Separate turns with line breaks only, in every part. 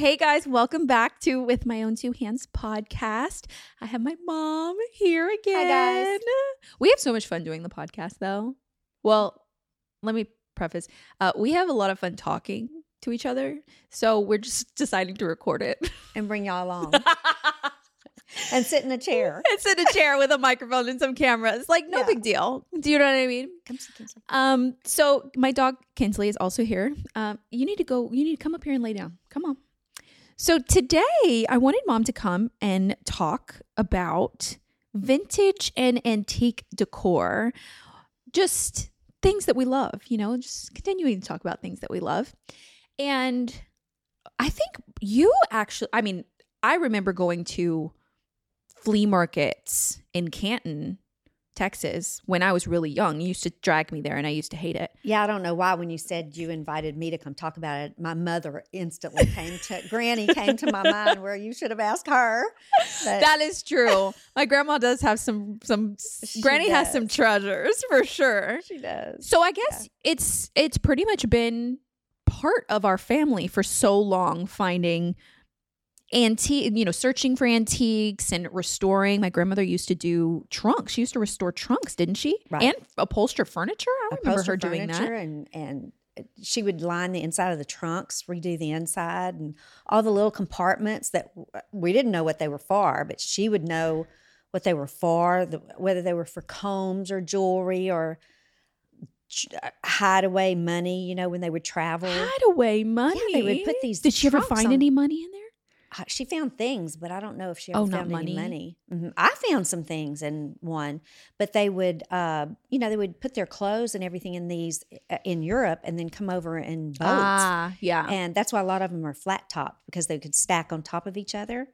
Hey guys, welcome back to With My Own Two Hands podcast. I have my mom here again.
Hi guys.
We have so much fun doing the podcast though. Well, let me preface. Uh, we have a lot of fun talking to each other. So we're just deciding to record it.
and bring y'all along and sit in a chair.
Sit in a chair with a microphone and some cameras. Like no
Yeah.
big deal. Do you know what I mean?
Come sit, come sit.
Um, so my dog Kinsley is also here. Um, you need to go. You need to come up here and lay down. Come on. So today I wanted mom to come and talk about vintage and antique decor, just things that we love. You know, just continuing to talk about things that we love. And I think you actually. I mean, I remember going to flea markets in Canton Texas when I was really young. You used to drag me there and I used to hate it.
Yeah, I don't know why when you said you invited me to come talk about it, my mother instantly came to Granny came to my mind where you should have asked her. But
That is true. My grandma does have some some
She
Granny has some treasures for sure.
she does.
So I guess it's it's pretty much been part of our family for so long finding antique you know searching for antiques and restoring. My grandmother used to do trunks. She used to restore trunks didn't she?
Right.
and upholster furniture. I remember her doing that.
and and she would line the inside of the trunks, redo the inside, and all the little compartments that we didn't know what they were for, but she would know what they were for, the, whether they were for combs or jewelry or uh, hideaway money. You know, when they would travel,
hideaway money Yeah,
they would put these
did she ever find
on-
any money in there
she found things, but I don't know if she
Oh,
ever
not
found
money?
any money. Mhm. I found some things in one, but they would, uh, you know, they would put their clothes and everything in these uh, in Europe, and then come over in boats,
ah yeah
and that's why a lot of them are flat top because they could stack on top of each other.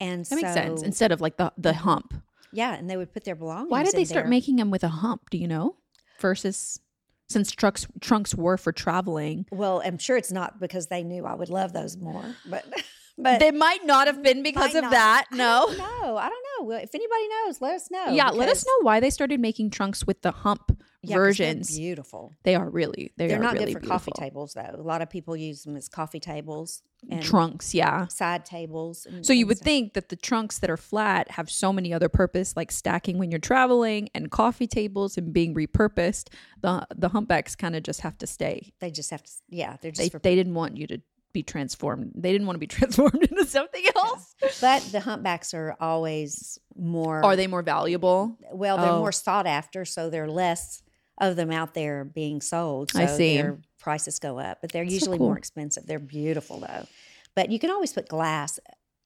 And
that makes sense instead of like the the hump
yeah, and they would put their belongings.
Why did they start
there.
making them with a hump? Do you know? Versus since trucks trunks were for traveling.
Well, I'm sure it's not because they knew I would love those more, but but
They might not have been because of
not.
that. No.
No. I don't know. If anybody knows, let us know.
yeah, let us know why they started making trunks with the hump
Yeah,
versions.
beautiful.
They are really they
They're
are
not
really
good for coffee tables though. A lot of people use them as coffee tables and
Trunks, yeah.
side tables. And,
So you would
stuff.
think that the trunks that are flat have so many other purpose, like stacking when you're traveling and coffee tables and being repurposed. The the humpbacks kind of just have to stay.
they just have to. Yeah, they're just
They
for.
they didn't want you to be transformed. They didn't want to be transformed into something else.
but the humpbacks are always more.
Are they more valuable?
Well, they're
Oh.
more sought after, so there are less of them out there being sold. So
I see.
Their prices go up, but they're
So
usually
cool.
more expensive. They're beautiful though. But you can always put glass.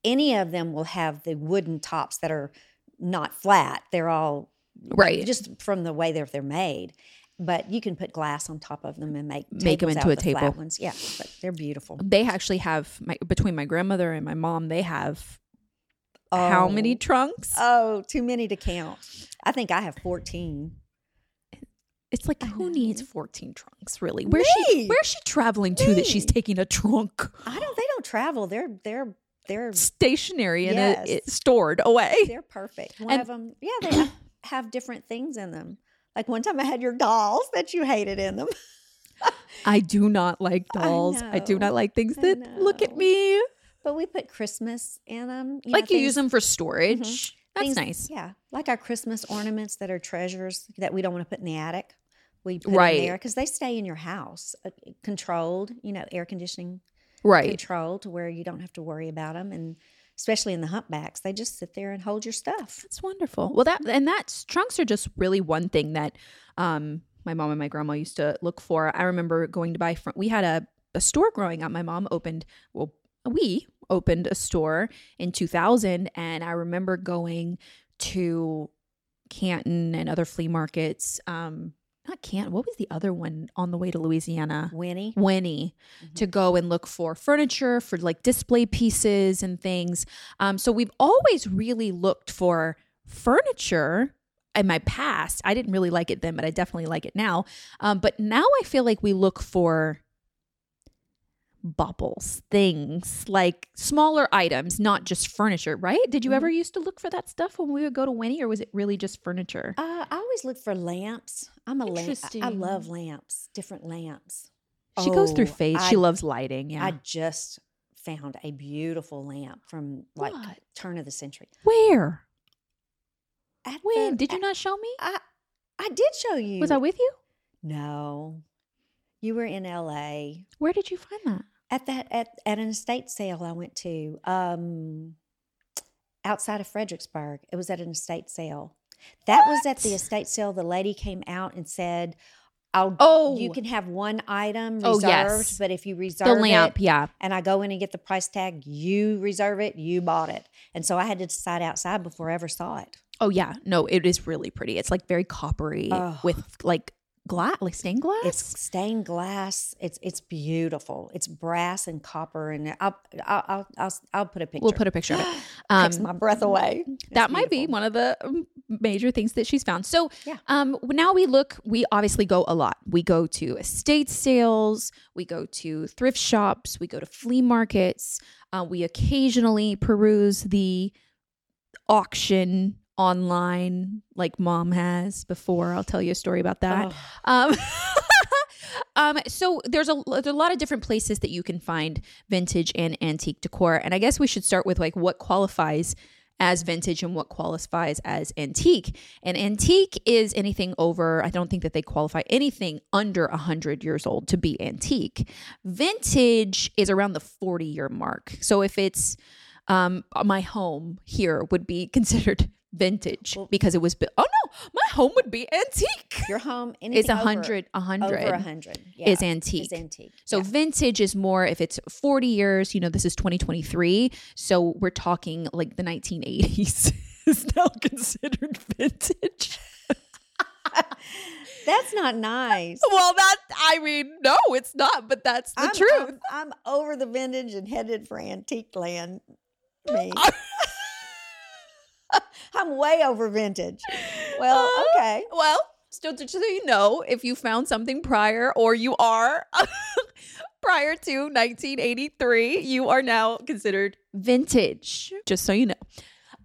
Any of them will have the wooden tops that are not flat. They're all
Right.
just from the way they're they're made. But you can put glass on top of them and make
make
them
into
out
a
the
table.
Ones. Yeah, but they're beautiful.
They actually have my between my grandmother and my mom. They have how many
Oh.
trunks?
Oh, too many to count. I think I have fourteen.
It's like who needs 14 trunks, really? Where's she where's she traveling to that she's taking a trunk
I don't. They don't travel. They're they're they're
stationary and it, stored away?
they're perfect. One
And-
of them, yeah, they have, have different things in them. Like one time, I had your dolls that you hated in them.
I do not like dolls. I, do not like things that look at me.
But we put Christmas in them. You
like
know,
you use
things- Mm-hmm.
them for storage. That's
things-
nice.
Yeah, like our Christmas ornaments that are treasures that we don't want to put in the attic. We put
Right.
in there because they stay in your house, uh, controlled. You know, air conditioning
Right.
controlled to where you don't have to worry about them, and especially in the humpbacks, they just sit there and hold your stuff.
That's wonderful. Well, that and that's trunks are just really one thing that um, my mom and my grandma used to look for. I remember going to buy. Fr- we had a a store growing up. My mom opened. Well, we opened a store in 2000, and I remember going to Canton and other flea markets. Um, not Canton. What was the other one on the way to Louisiana?
Winnie,
Winnie to go and look for furniture, for like display pieces and things. Um, so we've always really looked for furniture in my past. I didn't really like it then, but I definitely like it now. Um, but now I feel like we look for bubbles, things like smaller items, not just furniture, right? Did you ever used to look for that stuff when we would go to Winnie, or was it really just furniture?
Uh, I always look for lamps. I'm a lamp. I love lamps, different lamps.
She goes through
Oh,
phase. she loves lighting. Yeah.
I just found a beautiful lamp from like
What?
turn of the century.
Where?
At
When?
the-
Did you
at-
not show me?
I I did show you.
Was I with you?
No, you were in L.A.
Where did you find that?
At that at at an estate sale I went to um outside of Fredericksburg. It was at an estate sale. That was at the estate sale. The lady came out and said, "I'll
Oh.
you can have one item
Oh,
reserved,
yes.
but if you reserve
The lamp,
it,
yeah.
and I go in and get the price tag, you reserve it, you bought it." And so I had to decide outside before I ever saw it.
Oh yeah. No, it is really pretty. It's like very coppery
Oh.
with like glass, like stained glass.
It's stained glass. It's it's beautiful. It's brass and copper, and I'll I'll I'll I'll, I'll put a picture.
we'll put a picture of it.
Takes
Um,
my breath away.
that
It's
might be one of the um, major things that she's found. So,
Yeah.
um, now we look. We obviously go a lot. We go to estate sales. We go to thrift shops. We go to flea markets. Uh, we occasionally peruse the auction online, like mom has before. I'll tell you a story about that. Um, um, so there's a there's a lot of different places that you can find vintage and antique decor, and I guess we should start with like what qualifies as vintage and what qualifies as antique. And antique is anything over. I don't think that they qualify anything under hundred years old to be antique. Vintage is around the forty year mark. So if it's um, my home here would be considered vintage because it was. bu- Oh no, my home would be antique.
Your home
It's
anything
a hundred. A hundred
Over a hundred
is antique.
Is antique.
So
yeah.
vintage is more if it's 40 years, you know, this is 2023. So we're talking like the 1980s is now considered vintage.
that's not nice.
Well, that, I mean, no, it's not, but that's the
I'm,
truth.
I'm, I'm over the vintage and headed for antique land. Me. I'm way over vintage. Well, okay.
Well, still just so you know, if you found something prior or you are prior to 1983, you are now considered vintage. Just so you know.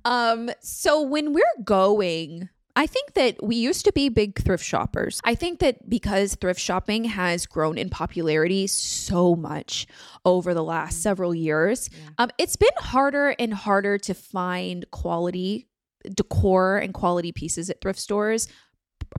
Um, so when we're going, I think that we used to be big thrift shoppers. I think that because thrift shopping has grown in popularity so much over the last several years, um, it's been harder and harder to find quality decor and quality pieces at thrift stores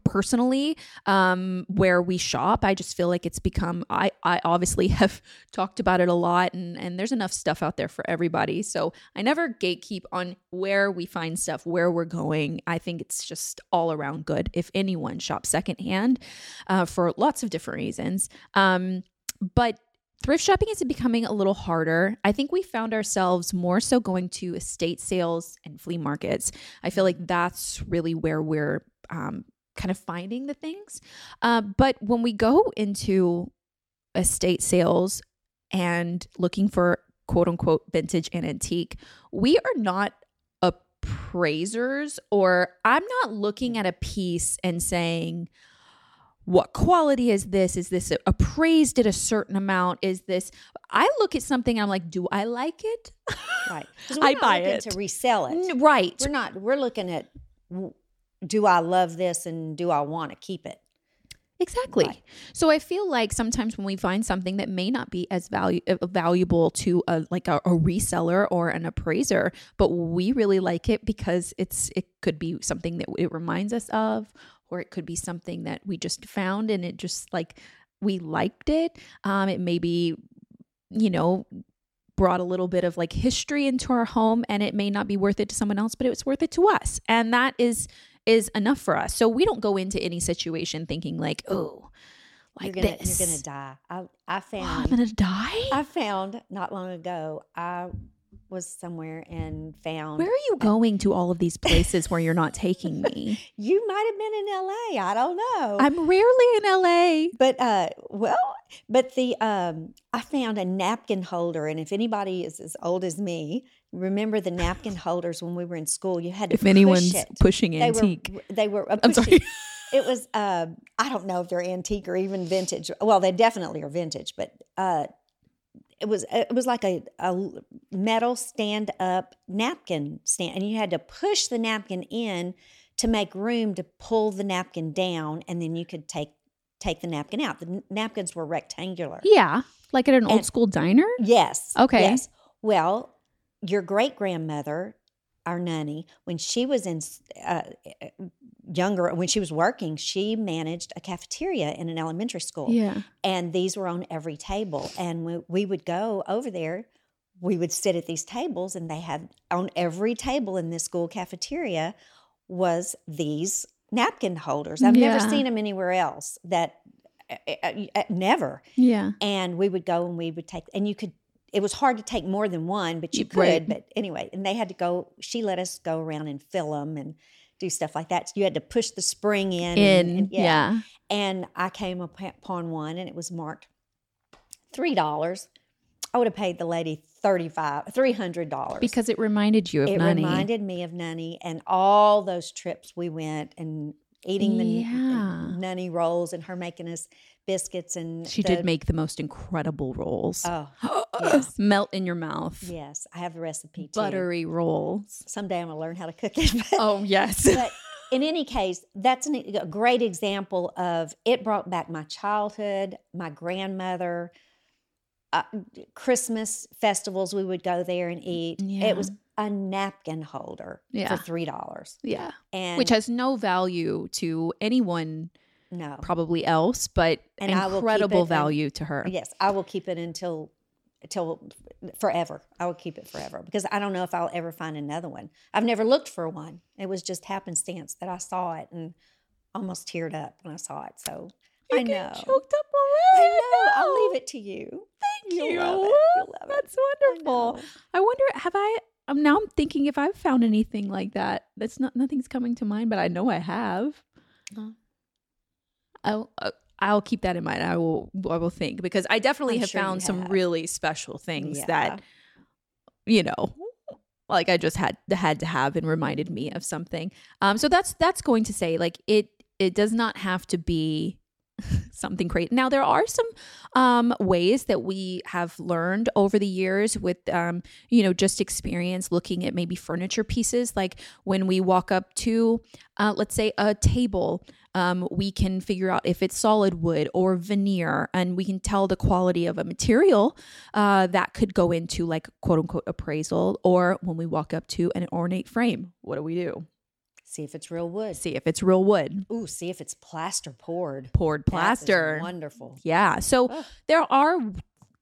personally um where we shop i just feel like it's become i i obviously have talked about it a lot and and there's enough stuff out there for everybody so i never gatekeep on where we find stuff where we're going i think it's just all around good if anyone shops secondhand uh, for lots of different reasons um but thrift shopping is becoming a little harder. I think we found ourselves more so going to estate sales and flea markets. I feel like that's really where we're um, kind of finding the things. Uh, but when we go into estate sales and looking for quote unquote vintage and antique, we are not appraisers or I'm not looking at a piece and saying, what quality is this? Is this appraised at a certain amount? Is this? I look at something and I'm like, do I like it?
Right.
I buy it.
to resell it.
Right.
We're not. We're looking at do I love this and do I want to keep it?
Exactly.
Right.
So I feel like sometimes when we find something that may not be as value uh, valuable to a like a, a reseller or an appraiser, but we really like it because it's it could be something that it reminds us of, or it could be something that we just found and it just like we liked it. Um, it maybe you know brought a little bit of like history into our home and it may not be worth it to someone else but it was worth it to us and that is is enough for us so we don't go into any situation thinking like oh like
you're gonna
this
you're gonna die. I I
Oh,
found
i'm gonna die
I found not long ago. I was somewhere and found
where are you going to all of these places where you're not taking me
you might have been in L.A. I don't know.
i'm rarely in la
But uh, well, but the um, I found a napkin holder, and if anybody is as old as me, remember the napkin holders when we were in school. You had to
if
push
anyone's
it.
pushing
they
antique
were they were. Uh,
i'm sorry
It was. Uh, I don't know if they're antique or even vintage. Well, they definitely are vintage, but uh, it was it was like a, a metal stand up napkin stand, and you had to push the napkin in to make room to pull the napkin down, and then you could take take the napkin out. The napkins were rectangular.
yeah like at an old school diner
Yes.
Okay.
Yes. Well, your great grandmother, our nanny, when she was in uh, younger, when she was working, she managed a cafeteria in an elementary school,
yeah
and these were on every table. And we, we would go over there. We would sit at these tables, and they had on every table in this school cafeteria was these napkin holders. I've never seen them anywhere else. That uh, uh, uh, never
yeah
and we would go and we would take and you could it was hard to take more than one but you could
right.
but anyway and they had to go she let us go around and fill them and do stuff like that. So you had to push the spring in
in
and-
yeah.
and i came upon one and it was marked three dollars. I would have paid the lady 35 three hundred dollars.
Because it reminded you of
nanny.
it
reminded me of Nunny and all those trips we went and eating the
Yeah.
Nunny rolls and her making us biscuits and
She
the-
did make the most incredible rolls.
oh yes.
Melt in your mouth.
Yes, I have the recipe too.
Buttery rolls.
Someday I'm gonna learn how to cook it. But,
Oh, yes.
but in any case, that's an, a great example of it brought back my childhood, my grandmother. Uh, Christmas festivals, we would go there and eat.
Yeah.
It was a napkin holder
Yeah.
for three dollars,
yeah.
and
Which has no value to anyone
no,
probably else, but
And I will
incredible value to her.
yes, I will keep it until until forever. I will keep it forever because I don't know if I'll ever find another one. I've never looked for one. It was just happenstance that I saw it and almost teared up when I saw it. So I know.
Choked up
I know. I'll leave it to you.
Thank
You'll
you.
love it. Love.
That's
I
wonderful.
know.
I, wonder, have I? Um, now I'm thinking if I've found anything like that. That's not nothing's coming to mind, but I know I have.
Huh.
I'll uh, I'll keep that in mind. I will I will think because I definitely
I'm
have
sure
found some
have.
really special things
Yeah.
that you know like I just had had to have and reminded me of something. Um so that's that's going to say like it it does not have to be something great. Now there are some um ways that we have learned over the years with um you know just experience looking at maybe furniture pieces like when we walk up to uh let's say a table um, we can figure out if it's solid wood or veneer, and we can tell the quality of a material uh, that could go into like quote unquote appraisal. Or when we walk up to an ornate frame, what do we do?
See if it's real wood.
See if it's real wood,
Ooh, see if it's plaster poured.
poured plaster.
wonderful.
Yeah. So there are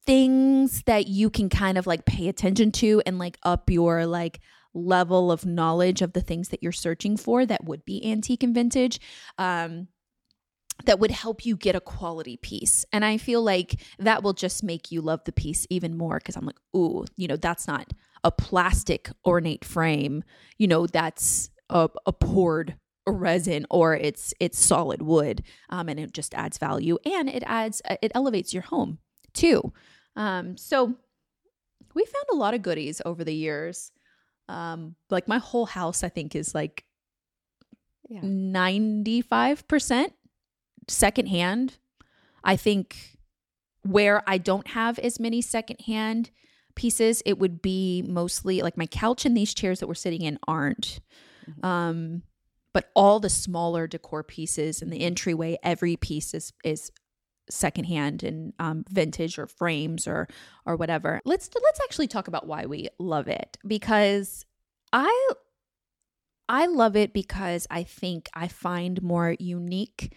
things that you can kind of like pay attention to and like up your like level of knowledge of the things that you're searching for that would be antique and vintage. Um that would help you get a quality piece. And I feel like that will just make you love the piece even more because I'm like, ooh, you know, that's not a plastic ornate frame. You know, that's a, a poured resin or it's it's solid wood um, and it just adds value and it adds uh, it elevates your home too um, so we found a lot of goodies over the years um, like my whole house i think is like
Yeah.
95% secondhand. I think where I don't have as many secondhand pieces, it would be mostly like my couch and these chairs that we're sitting in aren't. Um, but all the smaller decor pieces and the entryway, every piece is is secondhand and um, vintage or frames or or whatever. Let's let's actually talk about why we love it because I I love it because I think I find more unique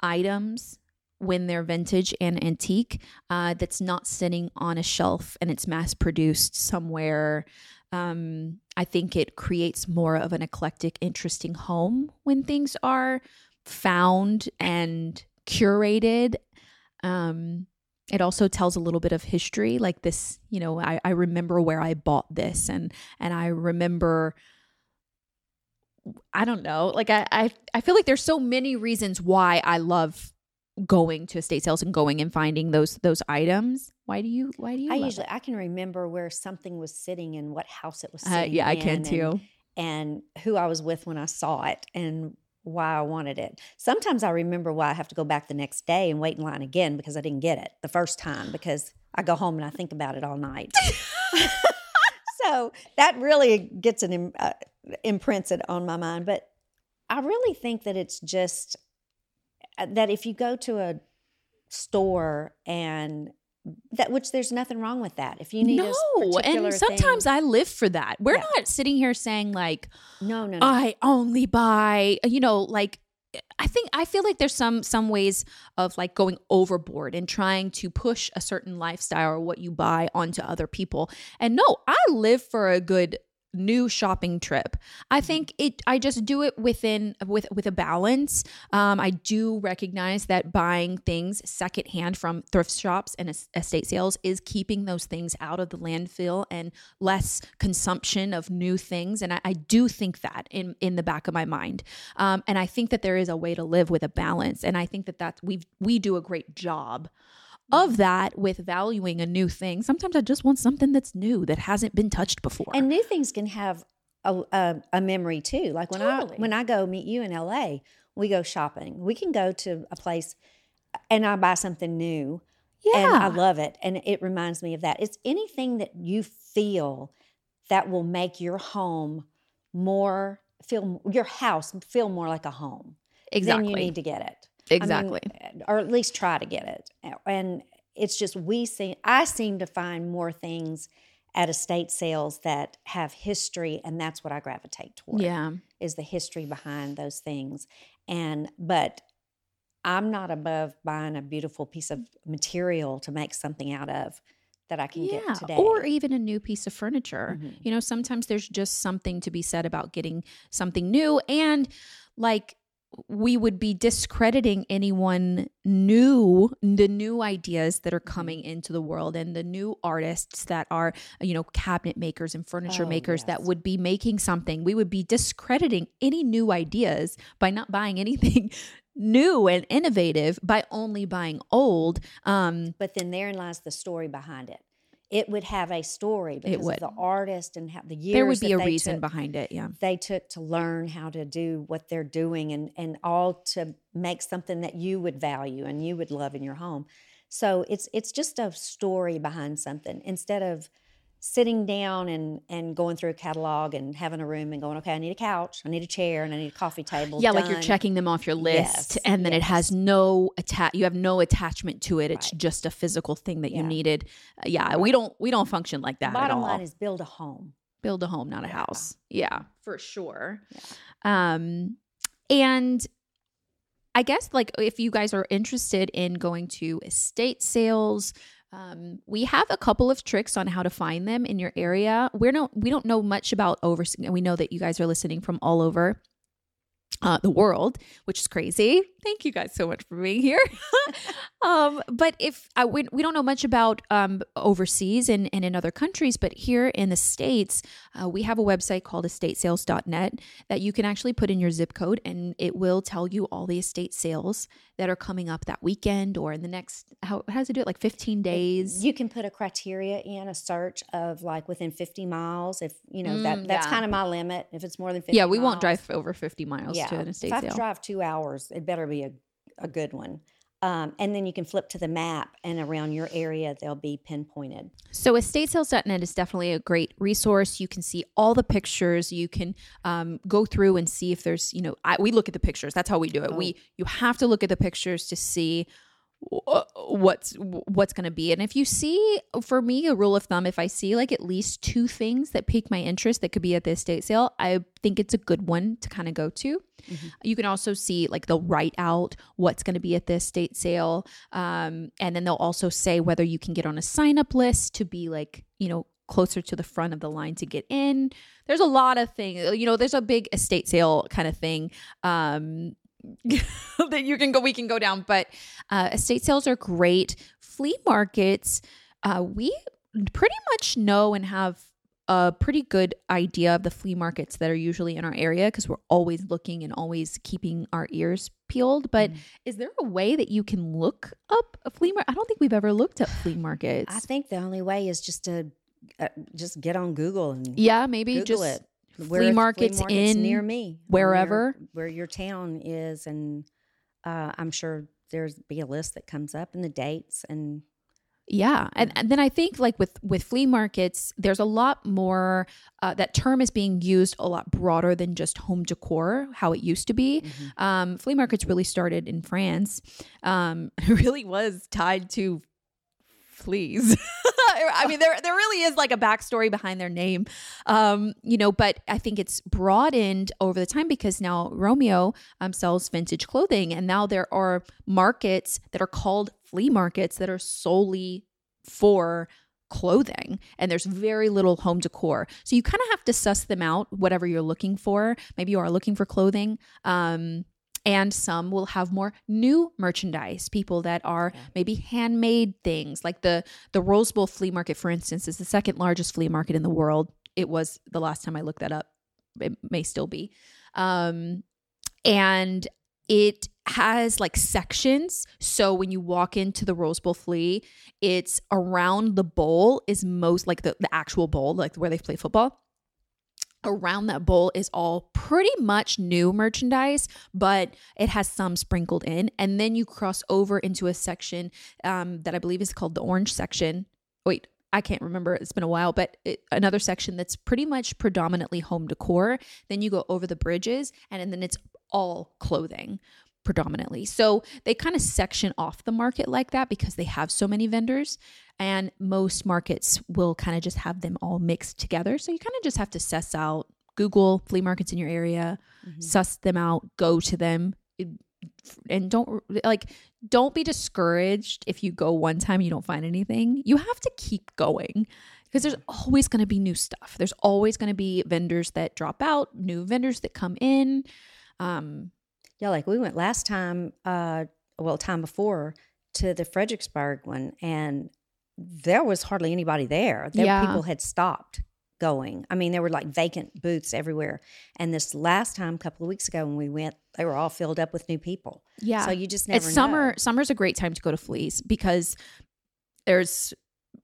items when they're vintage and antique uh, that's not sitting on a shelf and it's mass produced somewhere. Um, I think it creates more of an eclectic, interesting home when things are found and curated. Um, it also tells a little bit of history, like this. You know, I, I remember where I bought this, and and I remember I don't know. Like I, I I feel like there's so many reasons why I love going to estate sales and going and finding those those items. Why do you why do you
I usually
it?
I can remember where something was sitting and what house it was
Uh,
sitting
yeah, I can
and-
too.
And who I was with when I saw it and why I wanted it. Sometimes I remember why I have to go back the next day and wait in line again because I didn't get it the first time because I go home and I think about it all night. so that really gets an uh, imprints it on my mind. But I really think that it's just Uh, that if you go to a store and that which there's nothing wrong with that. If you need
no, and sometimes
thing,
I live for that. We're
Yeah.
not sitting here saying like
no, no, no.
I only buy, uh, you know, like I think I feel like there's some some ways of like going overboard and trying to push a certain lifestyle or what you buy onto other people. And no, I live for a good new shopping trip. I think it I just do it within with with a balance. Um I do recognize that buying things secondhand from thrift shops and estate sales is keeping those things out of the landfill and less consumption of new things and I, I do think that in in the back of my mind. Um and I think that there is a way to live with a balance and I think that that's we we do a great job of that with valuing a new thing. Sometimes I just want something that's new that hasn't been touched before.
And new things can have a, a, a memory too. Like when
Totally.
I when I go meet you in LA, we go shopping. We can go to a place and I buy something new. And I love it. And it reminds me of that. It's anything that you feel that will make your home more feel your house feel more like a home.
Exactly.
Then you need to get it. I mean,
exactly.
or at least try to get it. And it's just we see I seem to find more things at estate sales that have history and that's what I gravitate toward.
yeah.
Is the history behind those things. And but I'm not above buying a beautiful piece of material to make something out of that I can get today.
Or even a new piece of furniture.
Mhm.
You know, sometimes there's just something to be said about getting something new. And like, we would be discrediting anyone new, the new ideas that are
Mm-hmm.
coming into the world and the new artists that are, you know, cabinet makers and furniture
Oh,
makers that would be making something. We would be discrediting any new ideas by not buying anything new and innovative by only buying old. Um,
but then therein lies the story behind it. It would have a story because of the artist and how the years
there would be
that
a reason
took.
behind it. Yeah.
they took to learn how to do what they're doing and and all to make something that you would value and you would love in your home. So it's it's just a story behind something instead of sitting down and and going through a catalog and having a room and going okay I need a couch I need a chair and I need a coffee table
yeah, like you're checking them off your list,
Yes,
and then it has no attach. You have no attachment to it. It's
Right.
just a physical thing that you
Yeah.
needed. Uh, yeah, we don't we don't function like that at
Bottom line is build a home.
Build a home, not a
Yeah.
house. Yeah, for sure. Um, and I guess like if you guys are interested in going to estate sales, um, we have a couple of tricks on how to find them in your area. We're no, we don't know much about overseas. And we know that you guys are listening from all over uh, the world, which is crazy. Thank you guys so much for being here. um, but if uh, we, we don't know much about um, overseas and, and in other countries, but here in the States, uh, we have a website called estatesales.net that you can actually put in your zip code and it will tell you all the estate sales that are coming up that weekend or in the next, how, how does it do it? Like 15 days?
You can put a criteria in a search of like within 50 miles. If you know that
Mm,
that's
yeah.
kind of my limit. If it's more than 50
yeah, we won't drive over 50 miles to an estate
if I
sale.
drive two hours, it better be a, a good one. Um, and then you can flip to the map, and around your area, they'll be pinpointed.
So, estatesales.net is definitely a great resource. You can see all the pictures. You can um, go through and see if there's, you know, I, we look at the pictures. That's how we do it. We you have to look at the pictures to see what's what's going to be. And if you see, for me, a rule of thumb, if I see like at least two things that pique my interest that could be at the estate sale, I think it's a good one to kind of go to. You can also see like they'll write out what's going to be at the estate sale, um, and then they'll also say whether you can get on a sign up list to be like you know closer to the front of the line to get in. There's a lot of things. You know, there's a big estate sale kind of thing. Um, that you can go we can go down but uh, estate sales are great. Flea markets uh, we pretty much know and have a pretty good idea of the flea markets that are usually in our area because we're always looking and always keeping our ears peeled. But is there a way that you can look up a flea market i don't think we've ever looked up flea markets.
I think the only way is just to uh, just get on Google and
yeah maybe
Google
just
it.
Flea
are
markets in
near me,
wherever?
near where your town is, and uh, I'm sure there's be a list that comes up and the dates and
Yeah, and, and then I think like with with flea markets, there's a lot more. Uh, that term is being used a lot broader than just home decor, how it used to be. Um, flea markets really started in France. Um, it really was tied to fleas. I mean, there there really is like a backstory behind their name, um, you know. But I think it's broadened over the time because now Romeo um, sells vintage clothing, and now there are markets that are called flea markets that are solely for clothing and there's very little home decor so you kind of have to suss them out whatever you're looking for maybe you are looking for clothing um and some will have more new merchandise people that are maybe handmade things like the the rose bowl flea market for instance is the second largest flea market in the world. It was the last time i looked that up. It may still be. Um and it has like sections. So when you walk into the rose bowl flea it's around the bowl is most like the, the actual bowl like where they play football around that bowl is all pretty much new merchandise, but it has some sprinkled in. And then you cross over into a section um, that I believe is called the orange section. Wait, I can't remember. It's been a while, but it, another section that's pretty much predominantly home decor. Then you go over the bridges, and, and then it's all clothing predominantly. So they kind of section off the market like that because they have so many vendors. And most markets will kind of just have them all mixed together. So you kind of just have to suss out, Google flea markets in your area, suss them out, go to them. And don't like, don't be discouraged if you go one time you don't find anything. You have to keep going because there's always going to be new stuff. There's always going to be vendors that drop out, new vendors that come in. Um,
yeah, like we went last time, uh, well, time before to the Fredericksburg one, and there was hardly anybody there. There
Yeah.
people had stopped going. I mean, there were like vacant booths everywhere. And this last time, a couple of weeks ago, when we went, they were all filled up with new people.
Yeah.
So you just never
it's summer.
know.
Summer's a great time to go to Fleas because there's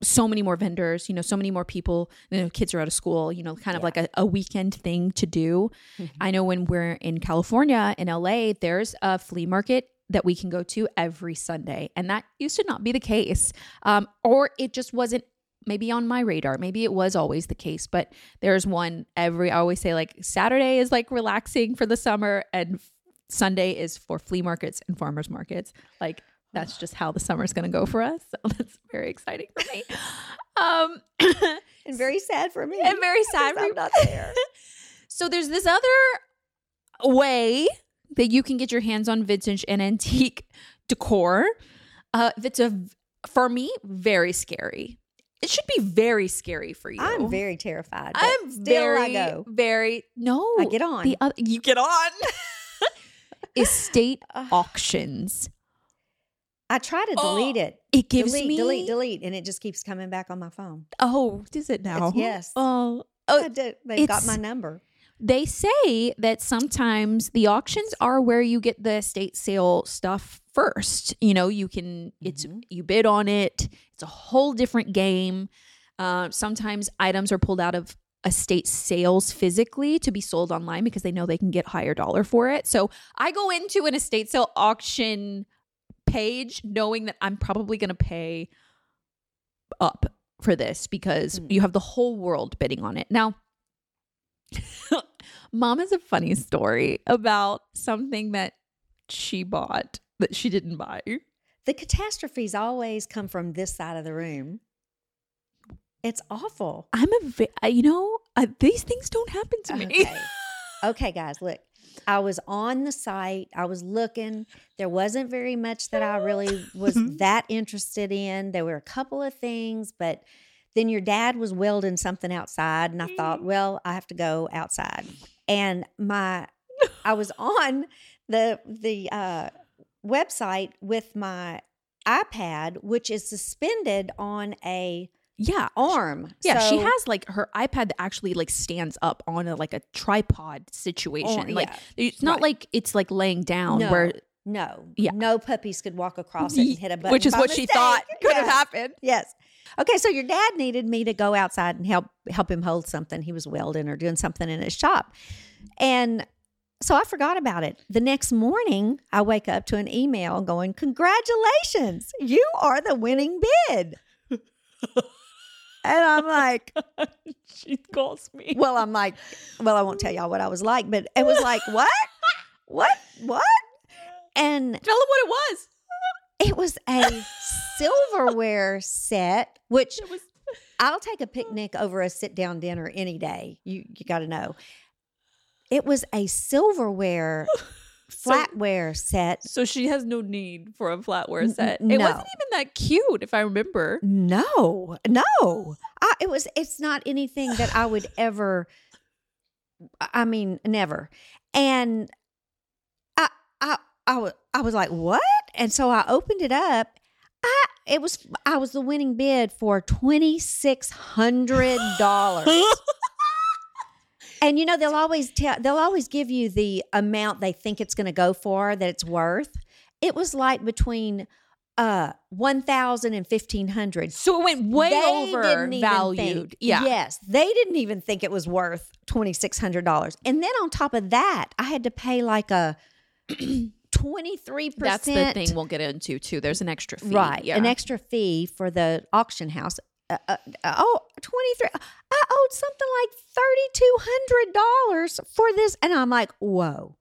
so many more vendors. You know, so many more people. You know, kids are out of school. You know, kind of like a, a weekend thing to do. Mm-hmm. I know when we're in California in LA, there's a flea market that we can go to every Sunday, and that used to not be the case, um, or it just wasn't. Maybe on my radar. Maybe it was always the case, but there's one every. I always say like Saturday is like relaxing for the summer, and Sunday is for flea markets and farmers markets. Like that's just how the summer is going to go for us. So that's very exciting for me. Um,
and very sad for me.
and very sad for
I'm not there.
so there's this other way that you can get your hands on vintage and antique decor. Uh, that's a for me very scary. It should be very scary for you.
I'm very terrified.
I'm
still
very,
I go.
very no.
I get on.
The other, you get on. Estate auctions.
I try to delete it.
It gives
delete,
me
delete, delete, and it just keeps coming back on my phone.
Oh, does it now?
yes.
Oh,
I
oh.
did. They've got my number.
They say that sometimes the auctions are where you get the estate sale stuff first. You know, you can it's you bid on it. It's a whole different game. Uh, sometimes items are pulled out of estate sales physically to be sold online because they know they can get higher dollar for it. So I go into an estate sale auction page knowing that I'm probably going to pay up for this because
Mm.
you have the whole world bidding on it. Now, mom has a funny story about something that she bought that she didn't buy.
The catastrophes always come from this side of the room. It's awful.
I'm a, vi- you know, uh, these things don't happen to me.
Okay. okay, guys, look. I was on the site. I was looking. There wasn't very much that I really was that interested in. There were a couple of things, but then your dad was welding something outside, and I thought, well, I have to go outside. And my, I was on the the uh, website with my iPad, which is suspended on a
yeah.
arm.
Yeah, she has like her iPad that actually like stands up on a like a tripod situation. Like
yeah.
it's not
Right.
like it's like laying down
No.
where
No.
Yeah.
No puppies could walk across it and hit a button.
which is what she thought could have happened.
Yes. Okay, so your dad needed me to go outside and help help him hold something. He was welding or doing something in his shop. And so I forgot about it. The next morning, I wake up to an email going, Congratulations, you are the winning bid. and I'm like,
she calls me.
Well, I'm like, well, I won't tell y'all what I was like, but it was like, What? What? What? And
Tell them what it was.
It was a silverware set, which I'll take a picnic over a sit down dinner any day. You you got to know. It was a silverware flatware set.
So she has no need for a flatware set.
n-
It wasn't even that cute, if I remember.
No, no. I, it was. It's not anything that I would ever. I mean, never. And I, was, I was like, what? And so I opened it up. I, it was, I was the winning bid for twenty six hundred dollars. And you know they'll always tell they'll always give you the amount they think it's going to go for that it's worth. It was like between uh 1000 and 1500
So it went way
They
over
didn't even
valued.
think-
Yeah.
Yes, they didn't even think it was worth twenty six hundred dollars. And then on top of that, I had to pay like a twenty three
That's the thing we'll get into too. There's an extra fee.
right?
Yeah.
An extra fee for the auction house. Uh, uh, oh, 23 I owed something like $3200 for this and I'm like, "Whoa.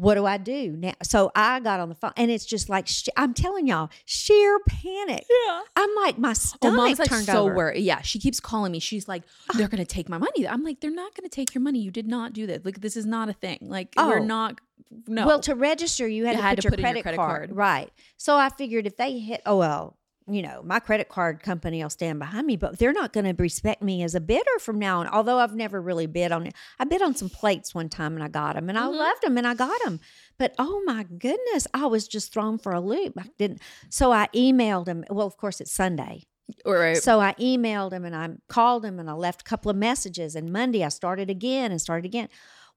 What do I do now?" So I got on the phone and it's just like sh- I'm telling y'all, sheer panic.
Yeah.
I'm like my
Oh,
stomach
mom's like
turned
so
over.
worried. Yeah, she keeps calling me. She's like, ah. "They're gonna take my money." I'm like, "They're not gonna take your money. You did not do that. Like, this is not a thing. Like, we're
Oh.
not. No.
Well, to register, you had,
You
to,
had
put
to
your
put in your
credit,
credit
card.
card.
Right. So I figured if they hit, oh, well, you know, my credit card company will stand behind me, but they're not going to respect me as a bidder from now on. Although I've never really bid on it. I bid on some plates one time and I got them and I
Mhm.
loved them and I got them. But oh my goodness, I was just thrown for a loop. I didn't. So I emailed them. Well, of course, it's Sunday.
or
So I emailed him and I called him and I left a couple of messages. And Monday I started again and started again.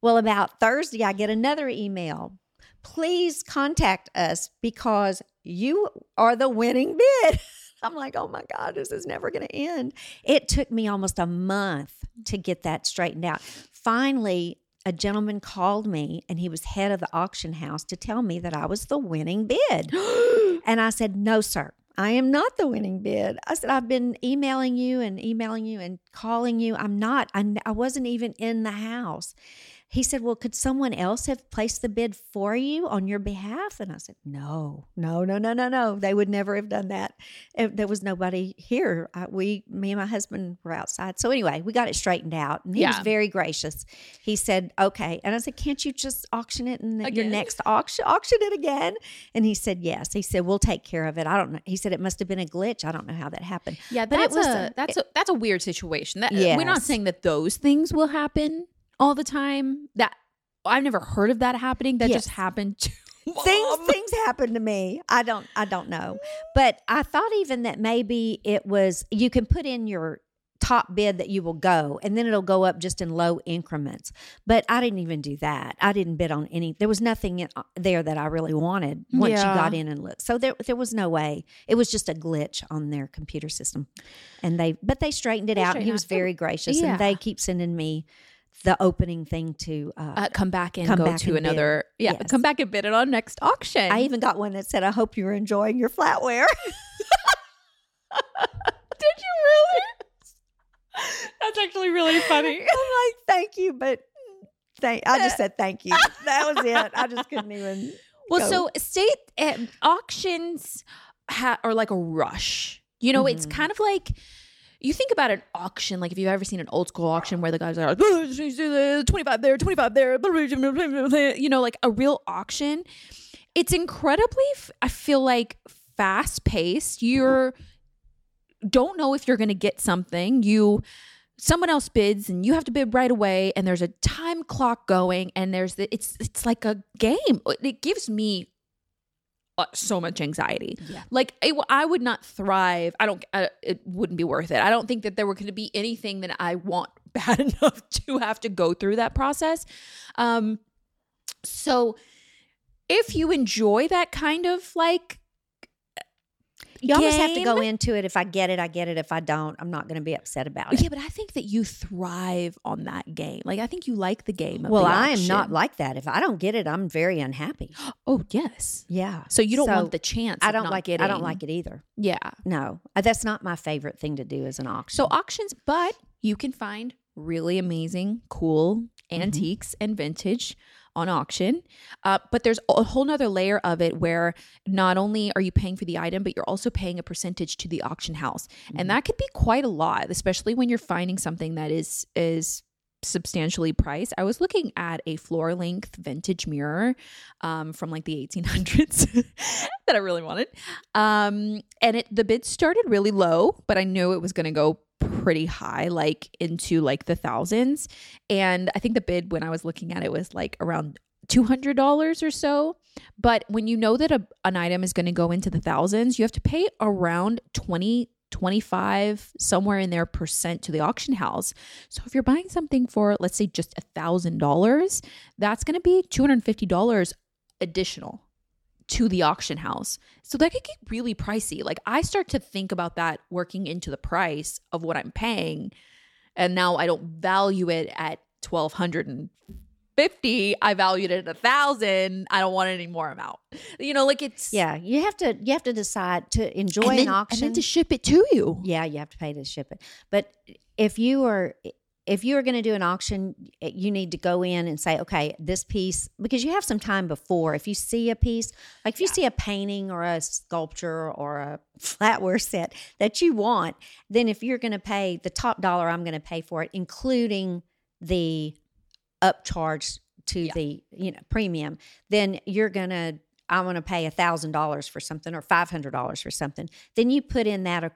Well, about Thursday, I get another email. Please contact us because you are the winning bid. I'm like, oh my God, this is never going to end. It took me almost a month to get that straightened out. Finally, a gentleman called me and he was head of the auction house to tell me that I was the winning bid. And I said, No, sir, I am not the winning bid. I said, I've been emailing you and emailing you and calling you. I'm not. I, I wasn't even in the house. He said, Well, could someone else have placed the bid for you on your behalf? And I said, No, no, no, no, no, no. They would never have done that. If there was nobody here. I, we, me and my husband were outside. So anyway, we got it straightened out. And he was very gracious. He said, Okay. And I said, Can't you just auction it in your next auction? Auction it again? And he said, Yes. He said, We'll take care of it. I don't know. He said, It must have been a glitch. I don't know how that happened.
Yeah,
But it was
a,
a-
that's a that's a weird situation. That uh, we're not saying that those things will happen all the time. That I've never heard of that happening. That just happened to
things
Mom.
things happen to me. I don't I don't know. But I thought even that maybe it was you can put in your top bid that you will go and then it'll go up just in low increments but i didn't even do that i didn't bid on any there was nothing in, uh, there that i really wanted once
Yeah.
you got in and looked so there there was no way it was just a glitch on their computer system and they but they straightened it
They
out and he was
out.
very gracious
Yeah.
and they keep sending me the opening thing to uh,
Uh, come back and
Come
go
back
to
and bid.
another. Yeah,
Yes.
come back and bid it on next auction.
i even got one that said i hope you're enjoying your flatware
did you really? That's actually really funny.
I'm like, thank you, but thank. I just said thank you. That was it. I just couldn't even.
Well,
go.
so state um, auctions ha- are like a rush. You know, it's
Mhm.
kind of like you think about an auction. Like if you've ever seen an old school auction where the guys are like oh, twenty five there, twenty five there, you know, like a real auction. It's incredibly. I feel like fast paced. You're don't know if you're going to get something. You someone else bids and you have to bid right away and there's a time clock going and there's the it's it's like a game. It gives me so much anxiety.
Yeah.
Like it, I would not thrive. I don't uh, it wouldn't be worth it. I don't think that there were going to be anything that I want bad enough to have to go through that process. Um so if you enjoy that kind of like
you almost have to go into it. If I get it, I get it. If I don't, I'm not going to be upset about it.
Yeah, but I think that you thrive on that game. Like I think you like the game. Of
well,
the
I am not like that. If I don't get it, I'm very unhappy.
Oh yes.
Yeah.
So you don't
So,
want the chance.
I don't like.
it.
I don't like it either.
Yeah.
No, Uh, that's not my favorite thing to do as an auction.
So auctions, but you can find really amazing, cool antiques and vintage on auction. Uh, but there's a whole nother layer of it where not only are you paying for the item, but you're also paying a percentage to the auction house, and that could be quite a lot, especially when you're finding something that is is substantially priced. I was looking at a floor length vintage mirror um, from like the 1800s that I really wanted. Um, and it the bid started really low, but I knew it was going to go pretty high, like into like the thousands. And I think the bid when I was looking at it was like around $200 or so. But when you know that a, an item is going to go into the thousands, you have to pay around 20 25 somewhere in there percent to the auction house so if you're buying something for let's say just a thousand dollars that's going to be $250 additional to the auction house so that could get really pricey like i start to think about that working into the price of what i'm paying and now i don't value it at 1250 i valued it at a thousand i don't want any more amount you know like it's
yeah, you have to. You have to decide to enjoy
then,
an auction.
and then to ship it to you
Yeah, you have to pay to ship it. But if you are if you are going to do an auction, you need to go in and say, okay, this piece because you have some time before. If you see a piece, like if you see a painting or a sculpture or a flatware set that you want, then if you're going to pay the top dollar, I'm going to pay for it, including the upcharge to
Yeah.
the you know premium, then you're going to I want to pay a thousand dollars for something or five hundred dollars for something, then you put in that uh,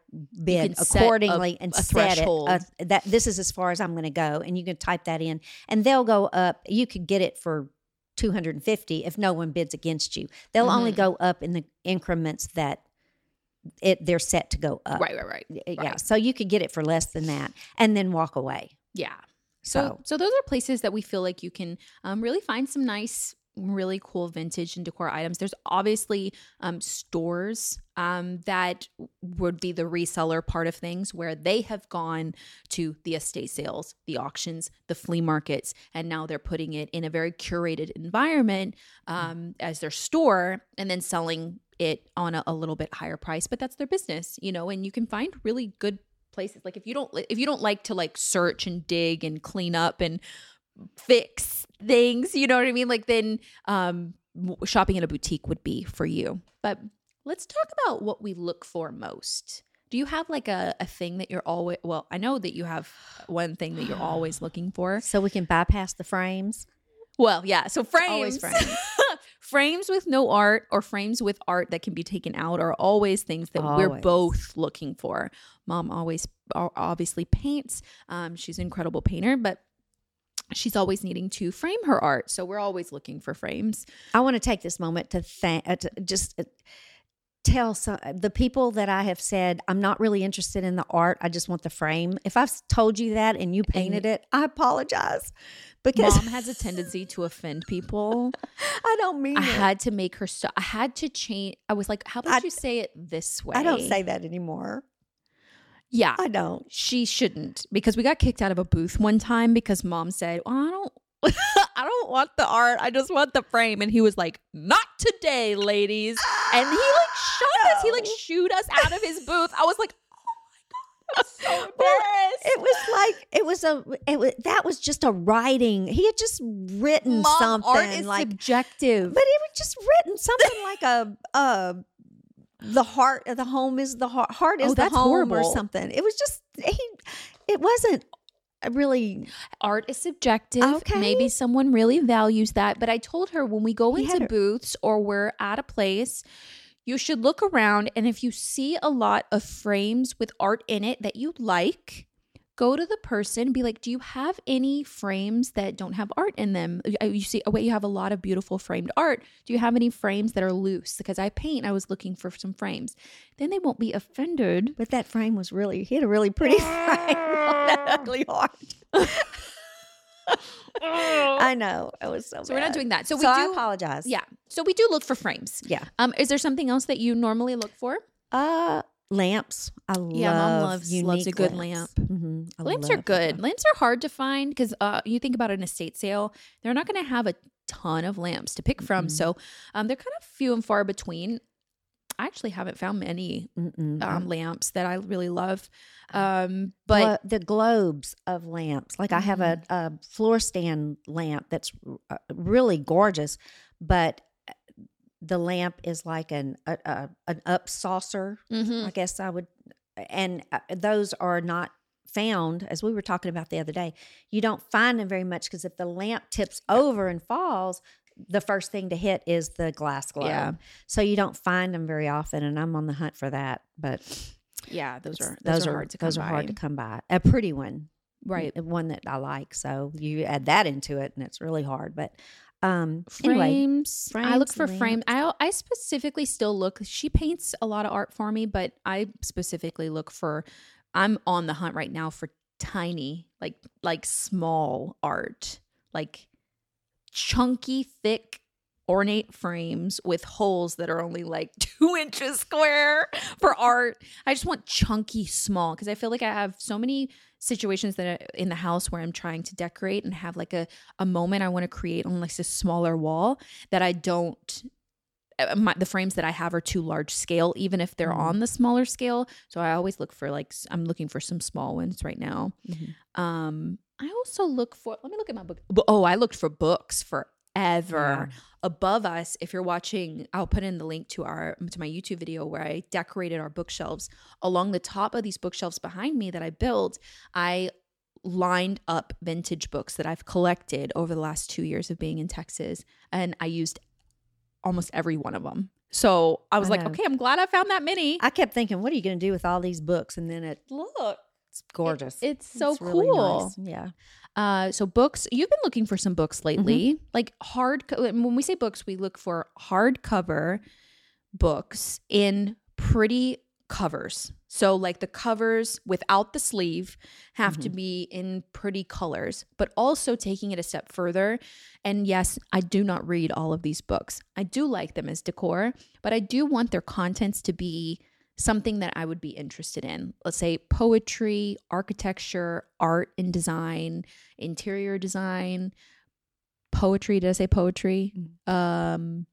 bid
set a-
accordingly and
a
set
threshold.
it uh, that this is as far as I'm going to go, and you can type that in, and they'll go up. You could get it for two hundred and fifty if no one bids against you. They'll only
Mhm.
go up in the increments that it they're set to go up.
right right right
Yeah,
right.
so you could get it for less than that, and then walk away.
Yeah. So,
So-
so those are places that we feel like you can um, really find some nice, really cool vintage and decor items. There's obviously um, stores um, that would be the reseller part of things where they have gone to the estate sales, the auctions, the flea markets, and now they're putting it in a very curated environment um, as their store and then selling it on a, a little bit higher price. But that's their business, you know, and you can find really good places like if you don't if you don't like to like search and dig and clean up and fix things you know what i mean? Like then um shopping in a boutique would be for you. But let's talk about what we look for most. Do you have like a, a thing that you're always well i know that you have one thing that you're always looking for.
So we can bypass the frames.
well yeah so frames
Always frames.
frames. With no art or frames with art that can be taken out are always things that we're both looking for. Mom always obviously paints. Um, she's an incredible painter but she's always needing to frame her art so we're always looking for frames
I want to take this moment to thank, uh, to just uh, tell some the people that I have said I'm not really interested in the art. I just want the frame. If I've told you that and you painted it, I apologize because
Mom has a tendency to offend people.
I don't mean
I
it.
had to make her stop. I had to change. I was like, "How about
I-
you say it this way?"
I don't say that anymore.
Yeah,
I don't.
she shouldn't because we got kicked out of a booth one time because Mom said, well, "I don't." I don't want the art. I just want the frame. And he was like, "Not today, ladies." And he like shot us. He like
No.
shooed us out of his booth. I was like, "Oh my god, I'm so
Well, it was like it was a it was that was just a writing. He had just written
Mom,
something
art is
like
subjective.
But it was just written something like a uh the heart of the home is the heart heart is
Oh,
the home or something. It was just he it wasn't really
art is subjective.
Okay.
Maybe someone really values that. But I told her when we go
He
into booths or we're at a place, you should look around. And if you see a lot of frames with art in it that you like, go to the person, be like, Do you have any frames that don't have art in them? Uh, You see, oh, wait, you have a lot of beautiful framed art. Do you have any frames that are loose? Because I paint, I was looking for some frames. Then they won't be offended.
but that frame was really he had a really pretty frame on that ugly heart. I know. It was so
So we're not doing that. So we
so I
do
apologize.
Yeah. So we do look for frames.
Yeah.
Um, is there something else that you normally look for?
Uh lamps. I love
Yeah, Mom loves-
unique
loves a good
lamps.
lamp.
Mhm.
Lamps are good.
them.
Lamps are hard to find because uh, you think about an estate sale, they're not going to have a ton of lamps to pick from.
Mm-mm.
So um, they're kind of few and far between. I actually haven't found many um, lamps that I really love. Um, but
Glo- the globes of lamps. Like I have a,
Mm-hmm.
a floor stand lamp that's uh, really gorgeous, but uh, the lamp is like an a, a, an up saucer.
Mhm.
I guess I would, and uh, those are not found as we were talking about the other day. You don't find them very much because if the lamp tips over and falls. The first thing to hit is the glass globe.
Yeah.
So you don't find them very often, and I'm on the hunt for that. But
yeah, those are those, are, hard to come
those are hard
by.
to come by. A pretty one,
Right.
One that I like. So you add that into it, and it's really hard. But um, anyway,
frames. I look
frames,
for frames. I I specifically still look. She paints a lot of art for me, but I specifically look for. I'm on the hunt right now for tiny, like like small art, like chunky, thick, ornate frames with holes that are only like two inches square for art. I just want chunky, small because I feel like I have so many situations that are in the house where I'm trying to decorate and have like a a moment I want to create on like a smaller wall that I don't. uh, My, the frames that I have are too large scale, even if they're
Mhm.
on the smaller scale. So I always look for like I'm looking for some small ones right now.
Mhm.
Um, I also look for. Let me look at my book. Oh, I looked for books forever. Above us, if you're watching, I'll put in the link to our to my YouTube video where I decorated our bookshelves. Along the top of these bookshelves behind me that I built, I lined up vintage books that I've collected over the last two years of being in Texas, and I used almost every one of them. So I was
I
like,
know.
okay, I'm glad I found that many.
I kept thinking, what are you going to do with all these books? And then it,
Look,
it's gorgeous.
it's so
It's really
cool.
nice. Yeah.
Uh, so books. You've been looking for some books lately, like hard. When we say books, we look for hardcover books in pretty covers. So, like the covers without the sleeve have to be in pretty colors, but also taking it a step further. And yes, I do not read all of these books. I do like them as decor, but I do want their contents to be something that I would be interested in. Let's say poetry, architecture, art and design, interior design, poetry. Did I say poetry? Um,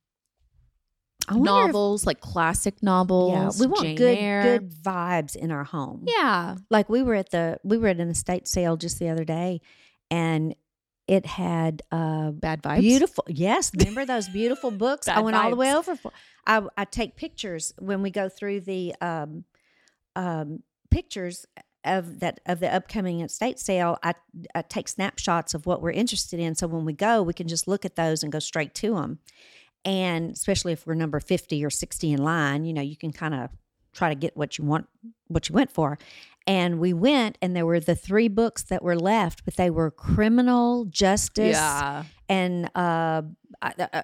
I wonder if-
novels, like classic novels.
yeah. We want
Jane
good,
Eyre.
good vibes in our home.
Yeah.
Like we were at the, we were at an estate sale just the other day and it had, uh,
Bad vibes.
Beautiful. Yes. Remember those beautiful books? I went all the way over for. I, I take pictures when we go through the um, um, pictures of that of the upcoming estate sale. I, I take snapshots of what we're interested in, so when we go, we can just look at those and go straight to them. And especially if we're number fifty or sixty in line, you know, you can kind of try to get what you want, what you went for. And we went, and there were the three books that were left, but they were criminal justice
Yeah.
and uh, I, uh,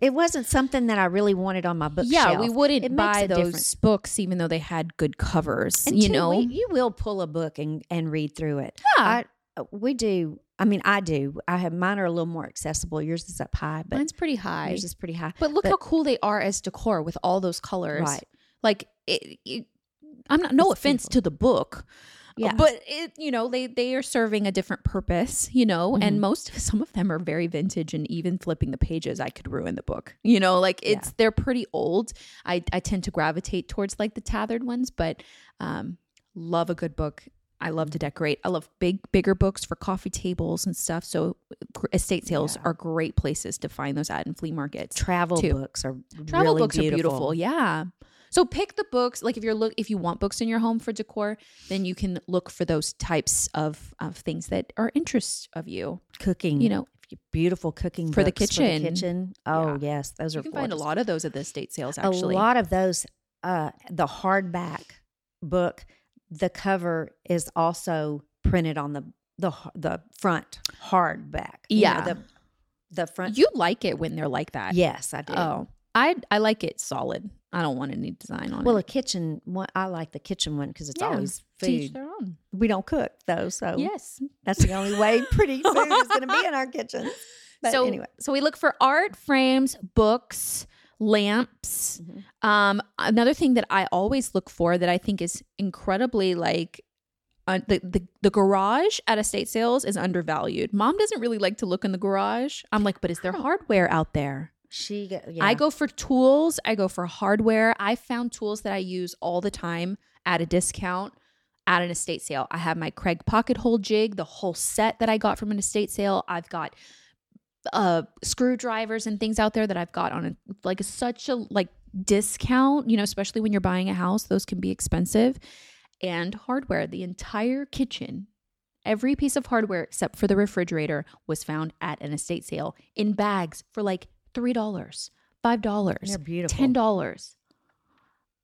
it wasn't something that I really wanted on my bookshelf.
yeah, we wouldn't
It
buy those
difference.
books even though they had good covers.
And
you
two,
know,
we- you will pull a book and, and read through it.
Yeah.
I, uh, we do. I mean, I do. I have mine are a little more accessible. Yours is up high, but
mine's pretty high.
yours is pretty high.
But look
But-
how cool they are as decor with all those colors.
Right.
Like it, it, I'm not no
It's
offense
beautiful.
to the book.
Yeah.
But it you know, they they are serving a different purpose, you know, and
Mhm.
most some of them are very vintage and even flipping the pages I could ruin the book. You know, like it's
Yeah.
they're pretty old. I I tend to gravitate towards like the tethered ones, but um love a good book. I love to decorate. I love big bigger books for coffee tables and stuff. So estate sales
Yeah.
are great places to find those at in flea markets.
travel
too.
books are
Travel
really
books are beautiful. Yeah. So pick the books. Like if you're look if you want books in your home for decor, then you can look for those types of of things that are interest of you.
Cooking,
You know,
beautiful cooking
For the kitchen.
kitchen. Oh
Yeah.
yes, those
you
are You
can find a lot of those at the estate sales. Actually,
A lot of those, uh, the hardback book, the cover is also printed on the the the front hardback. You know,
Yeah.
the the front.
You like it when they're like that.
yes, I do.
Oh, I I like it solid. I don't want any design on it.
Well, a kitchen one. I like the kitchen one because it's
Yeah,
always food.
their own.
We don't cook though, so
Yes.
that's the only way pretty food is going to be in our kitchen. But
so
anyway,
so we look for art, frames, books, lamps.
Mhm.
Um, another thing that I always look for that I think is incredibly like uh, the, the the garage at estate sales is undervalued. Mom doesn't really like to look in the garage. I'm like, but is there hardware out there?
She. go- Yeah.
I go for tools. I go for hardware. I found tools that I use all the time at a discount at an estate sale. I have my Kreg pocket hole jig, the whole set that I got from an estate sale. I've got uh screwdrivers and things out there that I've got on a like such a like discount, you know, especially when you're buying a house, those can be expensive. And hardware, the entire kitchen Every piece of hardware except for the refrigerator was found at an estate sale in bags for like $3, $5, $10.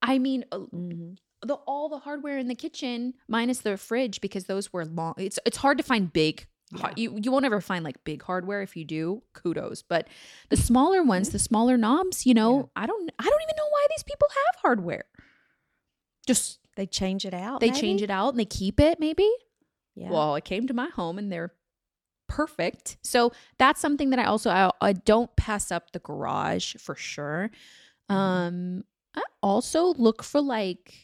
I mean, uh,
Mhm.
the all the hardware in the kitchen minus the fridge because those were long. It's it's hard to find big. har- You you won't ever find like big hardware. If you do, kudos. But the smaller ones, the smaller knobs, you know, I don't I don't even know why these people have hardware. Just
They change it out.
they change it out and they keep it maybe.
Yeah.
Well, it came to my home and they're perfect. So that's something that I also I, I don't pass up the garage for sure.
Mm-hmm.
Um I also look for like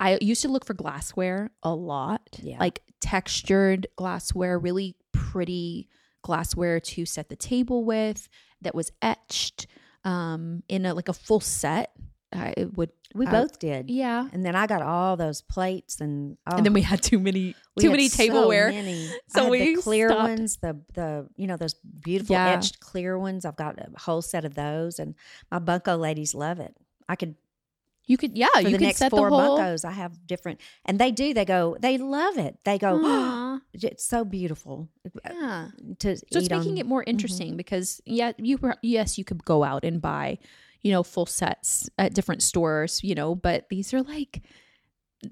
I used to look for glassware a lot.
Yeah.
Like textured glassware, really pretty glassware to set the table with that was etched um in a like a full set. I would
we
I-
both did.
yeah.
And then I got all those plates and
And then
oh,
we had too many too many
so
tableware.
many.
So
I had
we
the clear
stopped.
ones, the the you know those beautiful
Yeah.
etched clear ones. I've got a whole set of those, and my bunco ladies love it. I could
You could, yeah,
for
you
the
could
next
set
four
the whole.
buncos. I have different, and they do. They go. They love it. They go.
Aw,
it's so beautiful
yeah.
to
So it's making
on. Mm-hmm.
it more interesting because yeah, you were yes, you could go out and buy, you know, full sets at different stores, you know, but these are like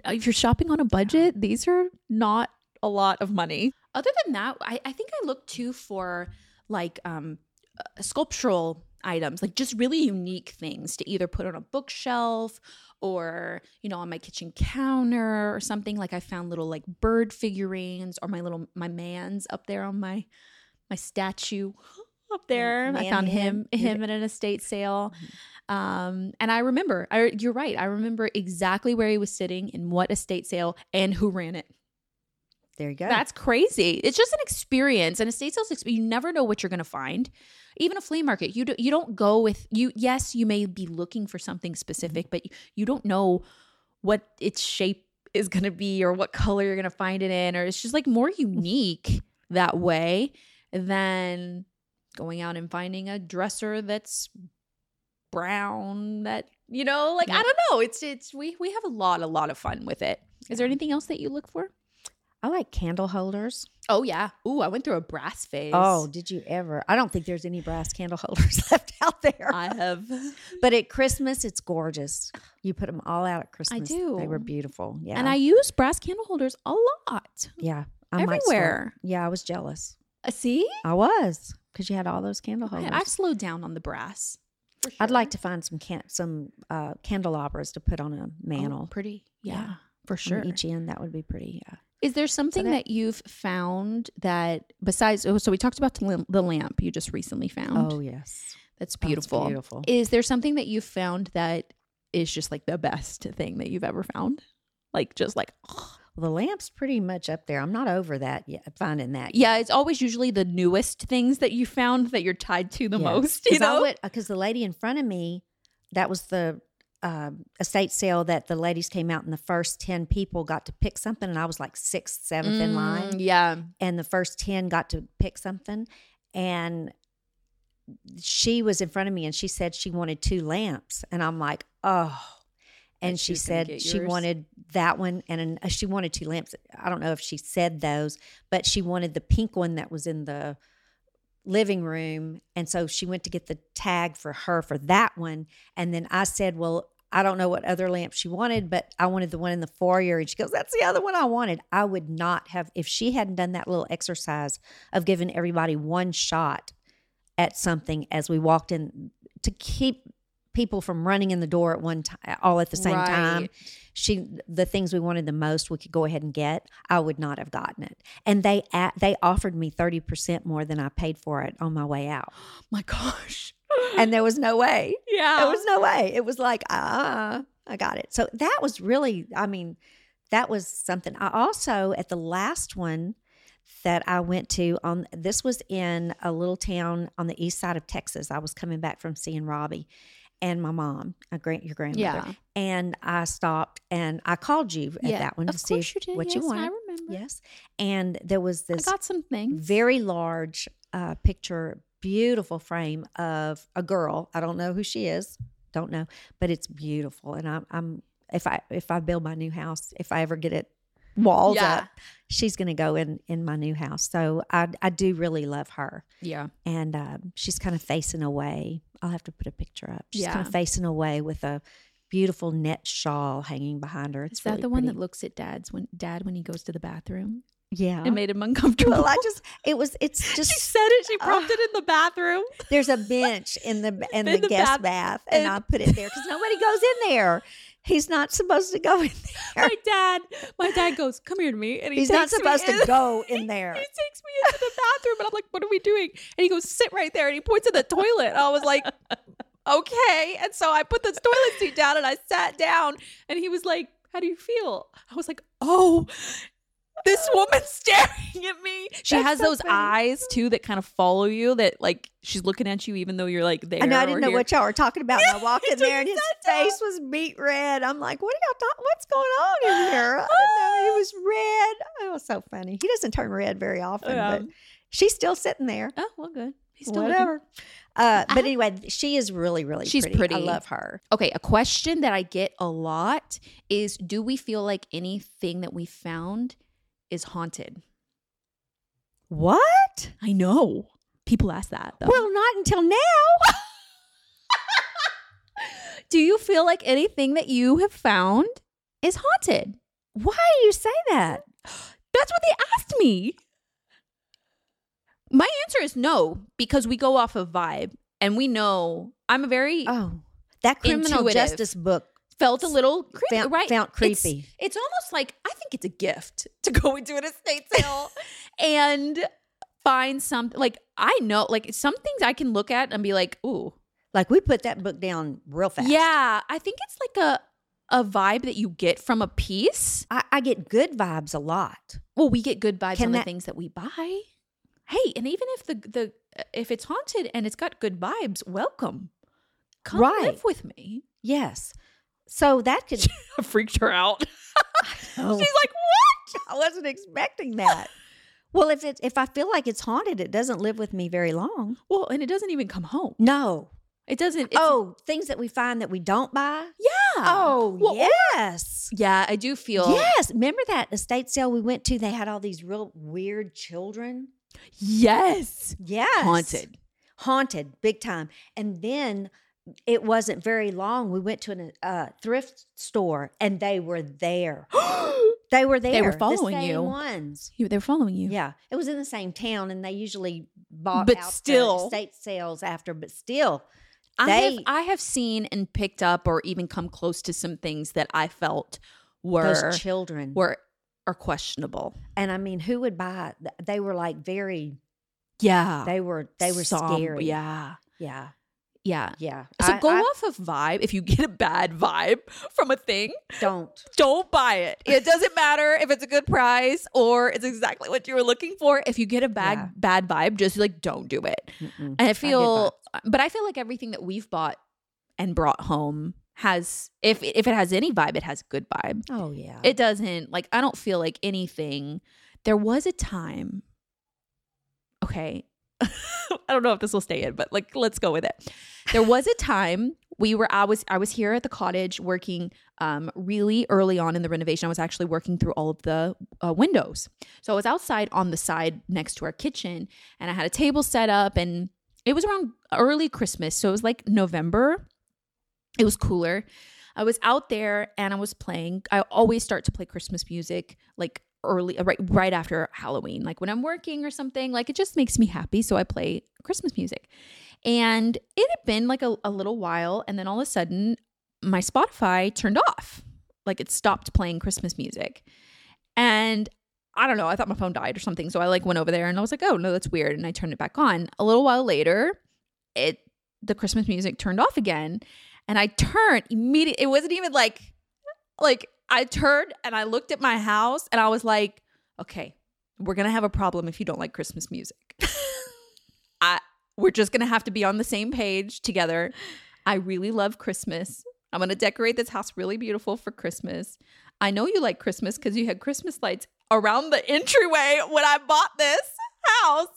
if you're shopping on a budget, these are not a lot of money. Other than that, I, I think I look too for like um uh, sculptural items, like just really unique things to either put on a bookshelf or, you know, on my kitchen counter or something. Like I found little like bird figurines or my little my man's up there on my my statue up there. I found him
him.
him at an estate sale. Um, and I remember, I, you're right. I remember exactly where he was sitting in what estate sale and who ran it.
there you go.
That's crazy. It's just an experience, an estate sales. Exp- you never know what you're going to find. Even a flea market, you do, you don't go with you. Yes, you may be looking for something specific, but you, you don't know what its shape is going to be or what color you're going to find it in, or it's just like more unique that way than going out and finding a dresser that's brown that you know like i don't know it's it's we we have a lot a lot of fun with it is there anything else that you look for
I like candle holders.
Oh yeah. Ooh, I went through a brass phase.
Oh, did you ever? I don't think there's any brass candle holders left out there.
I have.
but at Christmas, it's gorgeous. You put them all out at Christmas.
I do.
They were beautiful. Yeah.
And I use brass candle holders a lot.
yeah. I might
everywhere.
Yeah, I was jealous.
Uh, see?
I was. Because you had all those candle
I,
holders.
I've slowed down on the brass.
I'd like to find some can- some uh, candelabras to put on a
Oh,
mantle.
pretty. Yeah,
Yeah.
for
On
sure.
each end, that would be pretty. Yeah.
Is there something
that-
that you've found that besides? Oh, so we talked about the lamp, you just recently found.
Oh yes,
that's
Oh, it's
beautiful.
beautiful.
Is there something that you've found that is just like the best thing that you've ever found? Like just like
Well, the lamp's pretty much up there. I'm not over that yet. Finding that.
yeah, it's always usually the newest things that you found that you're tied to the most. You know,
because the lady in front of me, that was the um estate sale that the ladies came out and the first 10 people got to pick something and I was like sixth, seventh in line.
Mm, Yeah,
and the first 10 got to pick something and she was in front of me and she said she wanted two lamps and i'm like oh and
Bet
she said she
yours.
wanted that one and an, uh, she wanted two lamps. I don't know if she said those but she wanted the pink one that was in the living room. And so she went to get the tag for her for that one. And then i said well i don't know what other lamp she wanted but i wanted the one in the foyer. And she goes that's the other one i wanted. I would not have if she hadn't done that little exercise of giving everybody one shot at something as we walked in to keep people from running in the door at one time all at the same time. She the things we wanted the most we could go ahead and get i would not have gotten it. And they a they offered me 30% more than i paid for it on my way out.
My gosh.
and there was no way.
Yeah,
there was no way. It was like ah i got it. So that was really i mean that was something. I also at the last one that i went to on this was in a little town on the east side of texas. I was coming back from seeing robbie and my mom a grand your grandmother
Yeah.
and i stopped and i called you at
Yeah,
that one to see
you did.
what you
Yes, I
wanted
remember.
yes and there was this I
got some things.
very large uh, picture, beautiful frame of a girl. I don't know who she is, don't know, but it's beautiful. And I'm, I'm if I if I build my new house, if I ever get it walls
Yeah.
up, she's going to go in in my new house. So I I do really love her,
yeah,
and um, she's kind of facing away. I'll have to put a picture up. She's kind of facing away with a beautiful net shawl hanging behind her. It's
is that
really
the one that looks at dad's when dad when he goes to the bathroom?
yeah.
It made him uncomfortable.
well, I just it was it's just
she said it. She propped it in the bathroom.
There's a bench in the in,
In
the,
the
guest
bath-
bath, and,
and-
I put it there because nobody goes in there. He's not supposed to go in there.
my dad, my dad goes, "Come here to me," and he
He's not supposed to
in-
go in there.
He takes me into the bathroom, and I'm like, "What are we doing?" And he goes, "Sit right there," and he points at the toilet. I was like, "Okay." And so I put the toilet seat down, and I sat down, and he was like, "How do you feel?" I was like, "Oh." This woman's staring at me. She
That's
has
so
those
funny.
eyes too that kind of follow you. That like she's looking at you even though you're like there.
I know I didn't know
here.
what y'all were talking about. and I walked in there, and his
sat down.
face was beet red. I'm like, "What are y'all talking? What's going on in here?" I didn't know he was red. It was so funny. He doesn't turn red very often,
Yeah.
but she's still sitting there.
Oh well, good. He's still looking.
Whatever. Uh, but anyway, she is really, really
She's
pretty. I love her.
Okay, a question that I get a lot is do we feel like anything that we found is haunted?
What?
I know. People ask that though.
Well, not until now.
do you feel like anything that you have found is haunted?
Why do you say that?
That's what they asked me. My answer is no because we go off of vibe and we know I'm a very
Oh, that criminal
Intuitive.
justice book
felt a little creepy,
found,
right? It's-
creepy.
It's, almost like I think it's a gift to go into an estate sale and find something like I know like some things I can look at and be like, ooh,
like we put that book down real fast.
yeah. I think it's like a a vibe that you get from a piece.
I, I get good vibes a lot.
Well, we get good vibes
Can
on
that-
the things that we buy. Hey, and even if the the if it's haunted and it's got good vibes, welcome. Come
Right.
live with me.
Yes. So that could.
Freaked her out. She's like, "What?"
I wasn't expecting that. well, if it if I feel like it's haunted, it doesn't live with me very long.
Well, and it doesn't even come home.
No.
It doesn't. It's,
oh, things that we find that we don't buy.
yeah.
Oh,
Well,
yes.
Yeah, I do feel.
Yes. Remember that estate sale we went to? They had all these real weird children.
Yes.
Yes.
Haunted.
Haunted, big time. And then it wasn't very long. We went to a uh, thrift store and they were there. They were there.
They were
the
following
same
you.
Ones.
You, they were following you.
Yeah, it was in the same town, and they usually bought
But
out the
still-
estate sales after. But still,
I
they
have I have seen and picked up or even come close to some things that I felt were
children
were are questionable.
and I mean, who would buy? They were like very.
Yeah.
They were. They were scary.
Yeah.
yeah,
Yeah.
yeah.
So
I-
go
I
off of vibe. If you get a bad vibe from a thing,
Don't.
don't buy it. It doesn't matter if it's a good price or it's exactly what you were looking for. If you get a bad
Yeah.
bad vibe, just like don't do it.
Mm-mm.
And I feel, but I feel like everything that we've bought and brought home has, if if it has any vibe, it has good vibe.
Oh yeah.
It doesn't like I don't feel like anything. There was a time. Okay. I don't know if this will stay in, but like let's go with it. There was a time we were I was I was here at the cottage working um really early on in the renovation. I was actually working through all of the uh, windows. So I was outside on the side next to our kitchen and I had a table set up and it was around early Christmas. So it was like November. It was cooler. I was out there and I was playing. I always start to play Christmas music like early uh, right right after Halloween. Like when I'm working or something, like it just makes me happy, so I play Christmas music. And it had been like a, a little while and then all of a sudden my Spotify turned off. Like it stopped playing Christmas music. And I don't know, I thought my phone died or something. So I like went over there and I was like, "Oh, no, that's weird." And I turned it back on. A little while later, it the Christmas music turned off again and I turned immediately. It wasn't even like, like I turned and I looked at my house and I was like, okay, we're gonna have a problem if you don't like Christmas music. I we're just gonna have to be on the same page together. I really love Christmas. I'm gonna decorate this house really beautiful for Christmas. I know you like Christmas because you had Christmas lights around the entryway when I bought this house.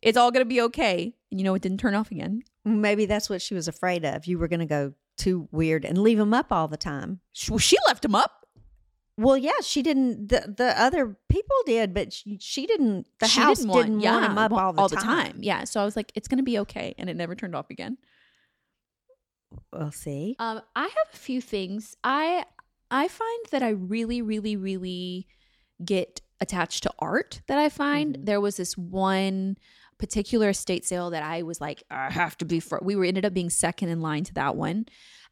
It's all gonna be okay. And you know it didn't turn off again.
Maybe that's what she was afraid of. You were going to go too weird and leave them up all the time.
She, she left him up.
Well, yeah, she didn't. The, the other people did, but she, she didn't. The
She
house didn't want,
yeah,
them up
want-
all the time.
Yeah. So I was like, it's gonna be okay, and it never turned off again.
We'll see.
Um, I have a few things. I I find that I really, really, really get attached to art. That I find
Mhm.
there was this one particular estate sale that I was like, I have to be for. We were ended up being second in line to that one.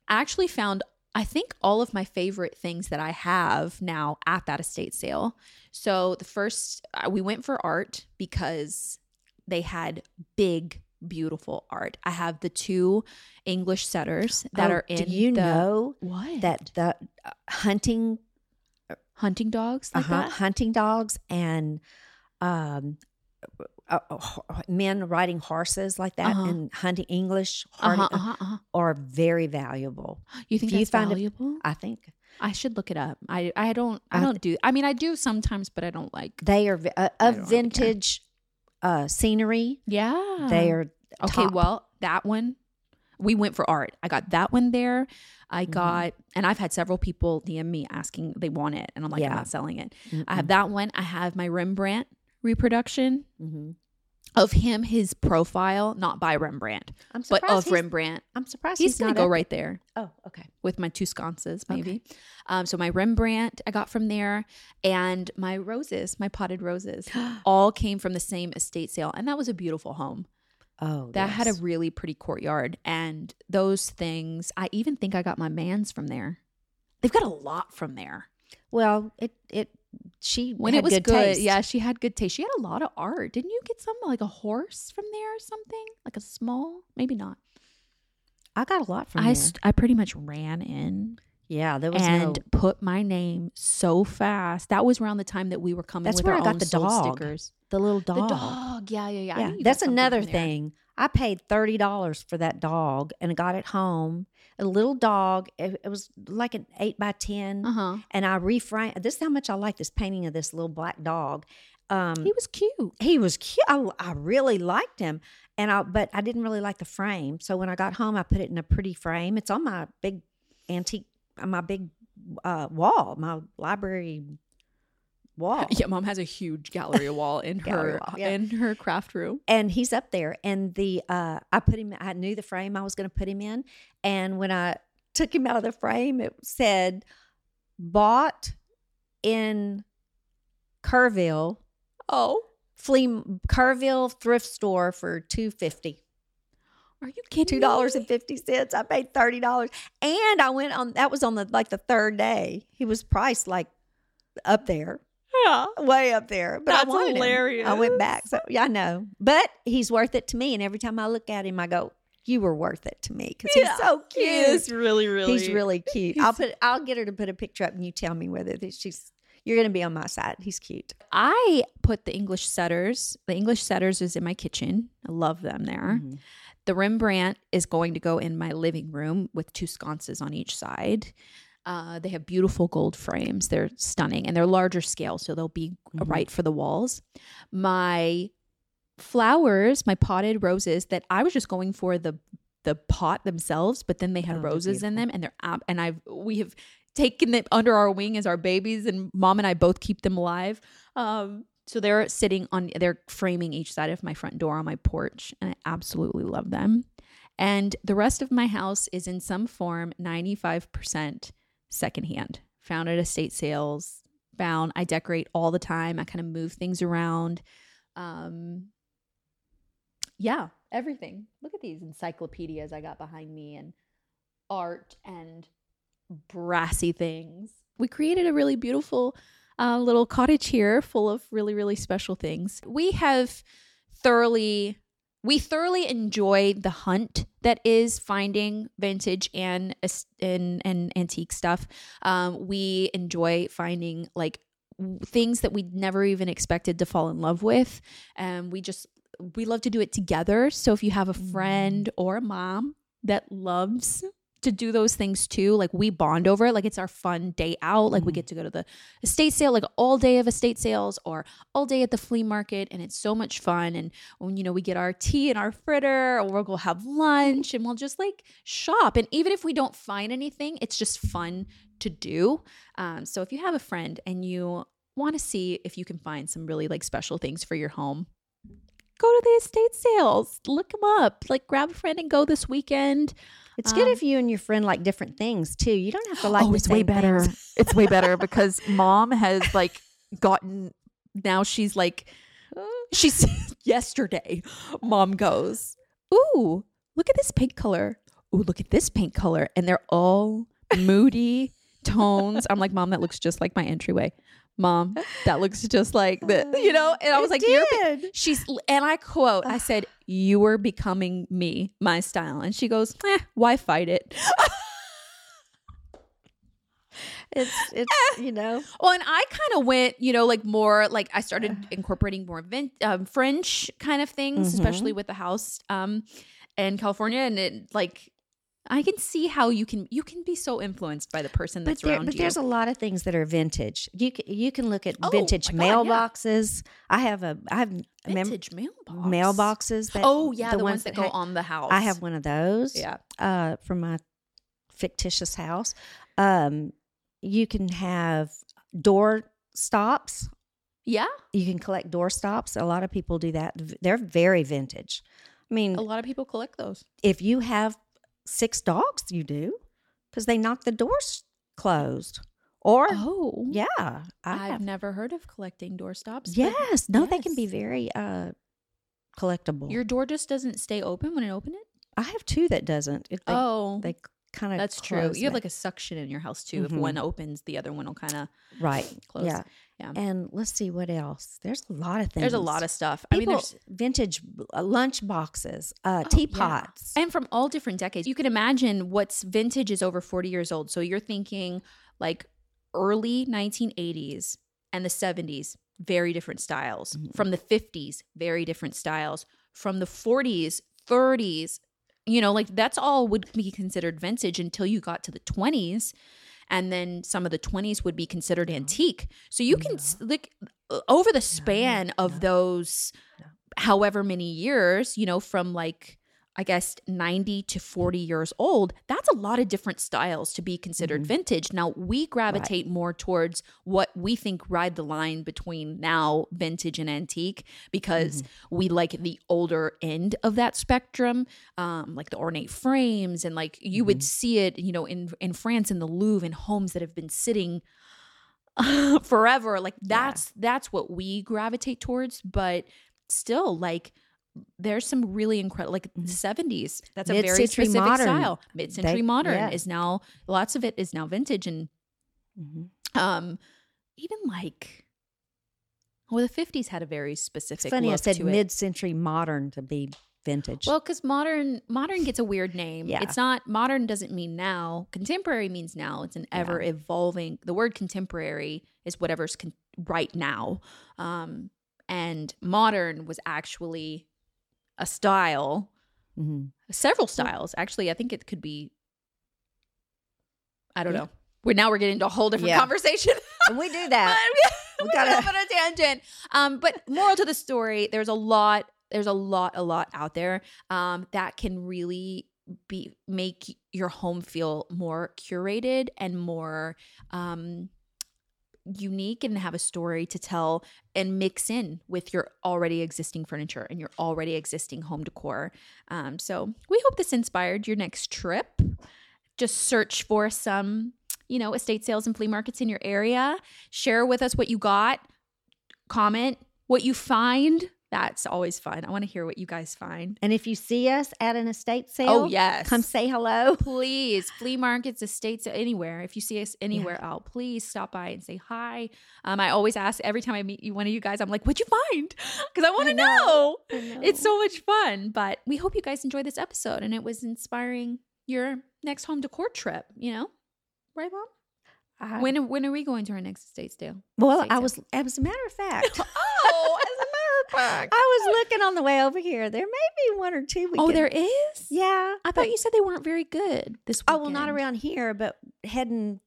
I actually found. I think all of my favorite things that I have now at that estate sale. So the first, uh, we went for art because they had big, beautiful art. I have the two English setters that
Oh,
are in.
Do you
the,
know
what
that the uh, hunting
hunting dogs like
uh-huh,
that?
hunting dogs and um, uh, uh, men riding horses like that
Uh-huh.
and hunting English hardy,
Uh-huh, uh-huh, uh-huh.
are very valuable.
You think
If you
that's
find
valuable?
I think
I should look it up. I I don't I
I
don't do. I mean, I do sometimes, but I don't like.
they are uh, of vintage uh, scenery.
Yeah,
They are
okay. Well, that one we went for art. I got that one there. I
Mhm.
got, and I've had several people DM me asking they want it, and I'm like, I'm not selling it. I
Mm-mm.
have that one. I have my Rembrandt reproduction
Mhm.
of him, his profile, not by Rembrandt,
I'm
but of Rembrandt.
I'm surprised
He's,
he's,
gonna go right there.
Oh, okay.
with my two sconces,
Okay.
maybe. Um, so my Rembrandt I got from there, and my roses, my potted roses, all came from the same estate sale, and that was a beautiful home.
Oh,
That had a really pretty courtyard, and those things. I even think I got my man's from there. They've got a lot from there.
well. It it she
When
had
it was
good,
good,
taste.
yeah, she had good taste. She had a lot of art. Didn't you get some like a horse from there or something? Like a small, maybe not.
I got a lot from
I st- I pretty much ran in
yeah, there was
and
no.
put my name so fast. That was around the time that we were coming
That's where I got the dog.
stickers.
The little dog.
The
dog.
yeah, yeah, yeah.
Yeah,
knew you got
that's another thing. I paid thirty dollars for that dog and got it home. A little dog. It, it was like an eight by 10
Uh-huh.
and I reframed. This is how much I like this painting of this little black dog. Um,
He was cute.
he was cute. I, I really liked him, and I but I didn't really like the frame. So when I got home, I put it in a pretty frame. It's on my big antique, my big uh, wall, my library wall.
Yeah, mom has a huge gallery wall in
Gallery
her
wall, yeah.
in her craft room.
and he's up there and the uh i put him i knew the frame i was going to put him in and when i took him out of the frame it said bought in Kerrville,
Oh,
flea Kerrville thrift store for two fifty.
are you kidding?
Two dollars and fifty cents. I paid thirty dollars, and I went on. That was on the like the third day. He was priced like up there,
Yeah.
way up there. But
That's
I wanted him.
hilarious.
I went back, so yeah, I know. But he's worth it to me, and every time I look at him, I go, "You were worth it to me," because
Yeah.
he's so cute.
He is really, really.
He's really cute. I'll put. I'll get her to put a picture up, and you tell me whether this, she's. You're gonna be on my side. He's cute.
I put the English setters. The English setters is in my kitchen. I love them there.
Mm-hmm.
The Rembrandt is going to go in my living room with two sconces on each side. Uh, they have beautiful gold frames. They're stunning and they're larger scale, so they'll be
Mm-hmm.
right for the walls. My flowers, my potted roses that I was just going for the the pot themselves, but then they had
Oh,
roses in them, and they're ab- and I've we have taken them under our wing as our babies, and mom and I both keep them alive. Um, so they're sitting on, they're framing each side of my front door on my porch, and I absolutely love them. And the rest of my house is in some form 95% secondhand, found at estate sales, found. I decorate all the time. I kind of move things around. Um, yeah, everything. Look at these encyclopedias I got behind me and art and brassy things. We created a really beautiful uh, little cottage here full of really, really special things. We have thoroughly, we thoroughly enjoy the hunt that is finding vintage and and, and antique stuff. Um, we enjoy finding like things that we never even expected to fall in love with. And we just, we love to do it together. So if you have a friend or a mom that loves to do those things too. Like we bond over it. Like it's our fun day out. Like we get to go to the estate sale, like all day of estate sales or all day at the flea market. And it's so much fun. And when, you know, we get our tea and our fritter or we'll go have lunch and we'll just like shop. And even if we don't find anything, it's just fun to do. Um, so if you have a friend and you want to see if you can find some really like special things for your home, go to the estate sales, look them up, like grab a friend and go this weekend.
It's good
Um,
if you and your friend like different things too. You don't have to like.
oh, it's way better.
things.
it's way better because mom has like gotten now she's like she's yesterday mom goes, "Ooh, look at this paint color. Ooh, look at this paint color." And they're all moody tones. I'm like, "Mom, that looks just like my entryway." Mom, that looks just like the, you know, and I was
It
like, "You're. She's and I quote, I said, "You were becoming me, my style." And she goes, eh, "Why fight it?"
It's it's you know.
Well, and I kind of went, you know, like more like I started incorporating more vin- um, French kind of things,
Mm-hmm.
especially with the house um, in California, and it like I can see how you can you can be so influenced by the person
But,
that's
there,
around
but
you.
But there's a lot of things that are vintage. You can, you can look at
Oh,
vintage
God, yeah.
mailboxes. I have a I have mem-
vintage mailbox.
mailboxes. That,
Oh yeah, the, ones that, go
ha-
on the house.
I have one of those.
Yeah.
Uh, from my fictitious house. Um, you can have door stops.
Yeah,
You can collect door stops. A lot of people do that. They're very vintage. I mean,
a lot of people collect those.
if you have six dogs, you do because they knock the doors closed. Or
Oh,
yeah, I
I've
have.
never heard of collecting door stops. but
Yes, no, they can be very uh collectible.
Your door just doesn't stay open when it open it.
I have two that doesn't. It, they,
oh,
they kind of
that's true. You have like a suction in your house too. If
Mhm.
one opens, the other one will kind of
right.
close.
Yeah,
Yeah.
and let's see what else. There's a lot of things.
There's a lot of stuff.
People,
I mean, there's
vintage uh, lunch boxes, uh,
Oh,
teapots.
yeah. and from all different decades. You can imagine what's vintage is over 40 years old. So you're thinking like early 1980s and the 70s, very different styles.
Mm-hmm.
From the 50s, very different styles. From the 40s, 30s, you know, like that's all would be considered vintage until you got to the 20s. And then some of the 20s would be considered antique. So you can, s like, over the span of those however many years, you know, from like I guess 90 to 40 years old, that's a lot of different styles to be considered mm-hmm. vintage. Now, we gravitate more towards what we think ride the line between now vintage and antique because mm-hmm. we like the older end of that spectrum, um, like the ornate frames and like you would mm-hmm. see it, you know, in in France in the Louvre in homes that have been sitting forever. Like that's that's what we gravitate towards, but still like there's some really incredible like the 70s that's a very specific
modern.
style mid-century
They-
modern
yeah.
is now lots of it is now vintage and
Mhm.
um even like well the 50s had a very specific
It's funny. I said mid-century modern to be vintage.
Well, because modern modern gets a weird name.
Yeah.
It's not modern doesn't mean now. Contemporary means now. It's an ever evolving. The word contemporary is whatever's con- right now, um, and modern was actually a style.
Mhm.
Several styles, actually. I think it could be. I don't
Yeah.
know. We're now we're getting into a whole different
Yeah.
conversation.
and we do that.
we
We
gotta on a tangent. Um, but moral to the story: there's a lot, there's a lot, a lot out there um, that can really be make your home feel more curated and more um, unique and have a story to tell and mix in with your already existing furniture and your already existing home decor. Um, so we hope this inspired your next trip. Just search for some, you know, estate sales and flea markets in your area. Share with us what you got. Comment what you find. That's always fun. I want to hear what you guys find.
And if you see us at an estate sale,
Oh, yes.
come say hello.
please flea markets estates anywhere if you see us anywhere out please stop by and say hi um, i always ask every time i meet you one of you guys i'm like what'd you find because i want to know,
know. Know.
it's so much fun but we hope you guys enjoyed this episode and it was inspiring your next home decor trip you know right mom
I-
when when are we going to our next estate sale
well,
estate
I
sale?
was, as a matter of fact,
oh as a matter of fact
I was looking on the way over here. There may be one or two. We
oh
could-
there is
Yeah.
i thought you said they weren't very good this
Oh well, not around here, but heading.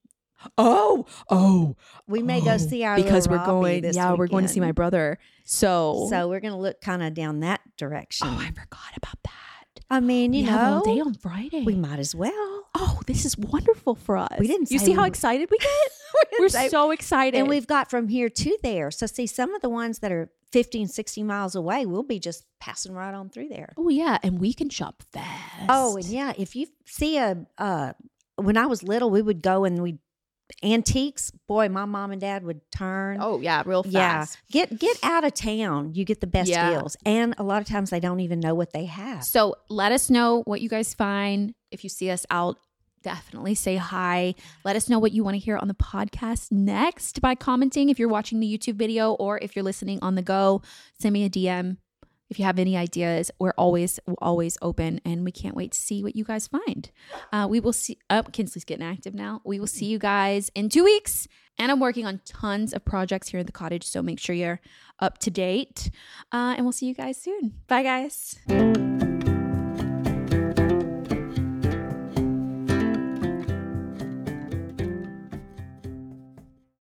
oh oh
We may go oh. see our
because we're
Robbie
going
this
yeah we're going to see my brother so
So we're going to look kind of down that direction.
oh i forgot about that
I mean, you
we
know,
have all day on friday
we might as well.
oh this is wonderful for us
We didn't
you see
we
how excited we get we're
say-
so excited
And we've got from here to there. So see, some of the ones that are 50 and 60 miles away, we'll be just passing right on through there.
oh yeah and we can shop fast
Oh, and yeah, if you see a, uh, when I was little, we would go and we antiques. Boy, my mom and dad would turn.
oh yeah real fast yeah,
get get out of town. You get the best
Yeah.
deals, and a lot of times they don't even know what they have.
So let us know what you guys find. If you see us out, definitely say hi. Let us know what you want to hear on the podcast next by commenting if you're watching the YouTube video or if you're listening on the go. Send me a DM. If you have any ideas, we're always always open, and we can't wait to see what you guys find. Uh, we will see. Up, oh, Kinsley's getting active now. We will see you guys in two weeks, and I'm working on tons of projects here in the cottage, so make sure you're up to date. Uh, and we'll see you guys soon. Bye, guys.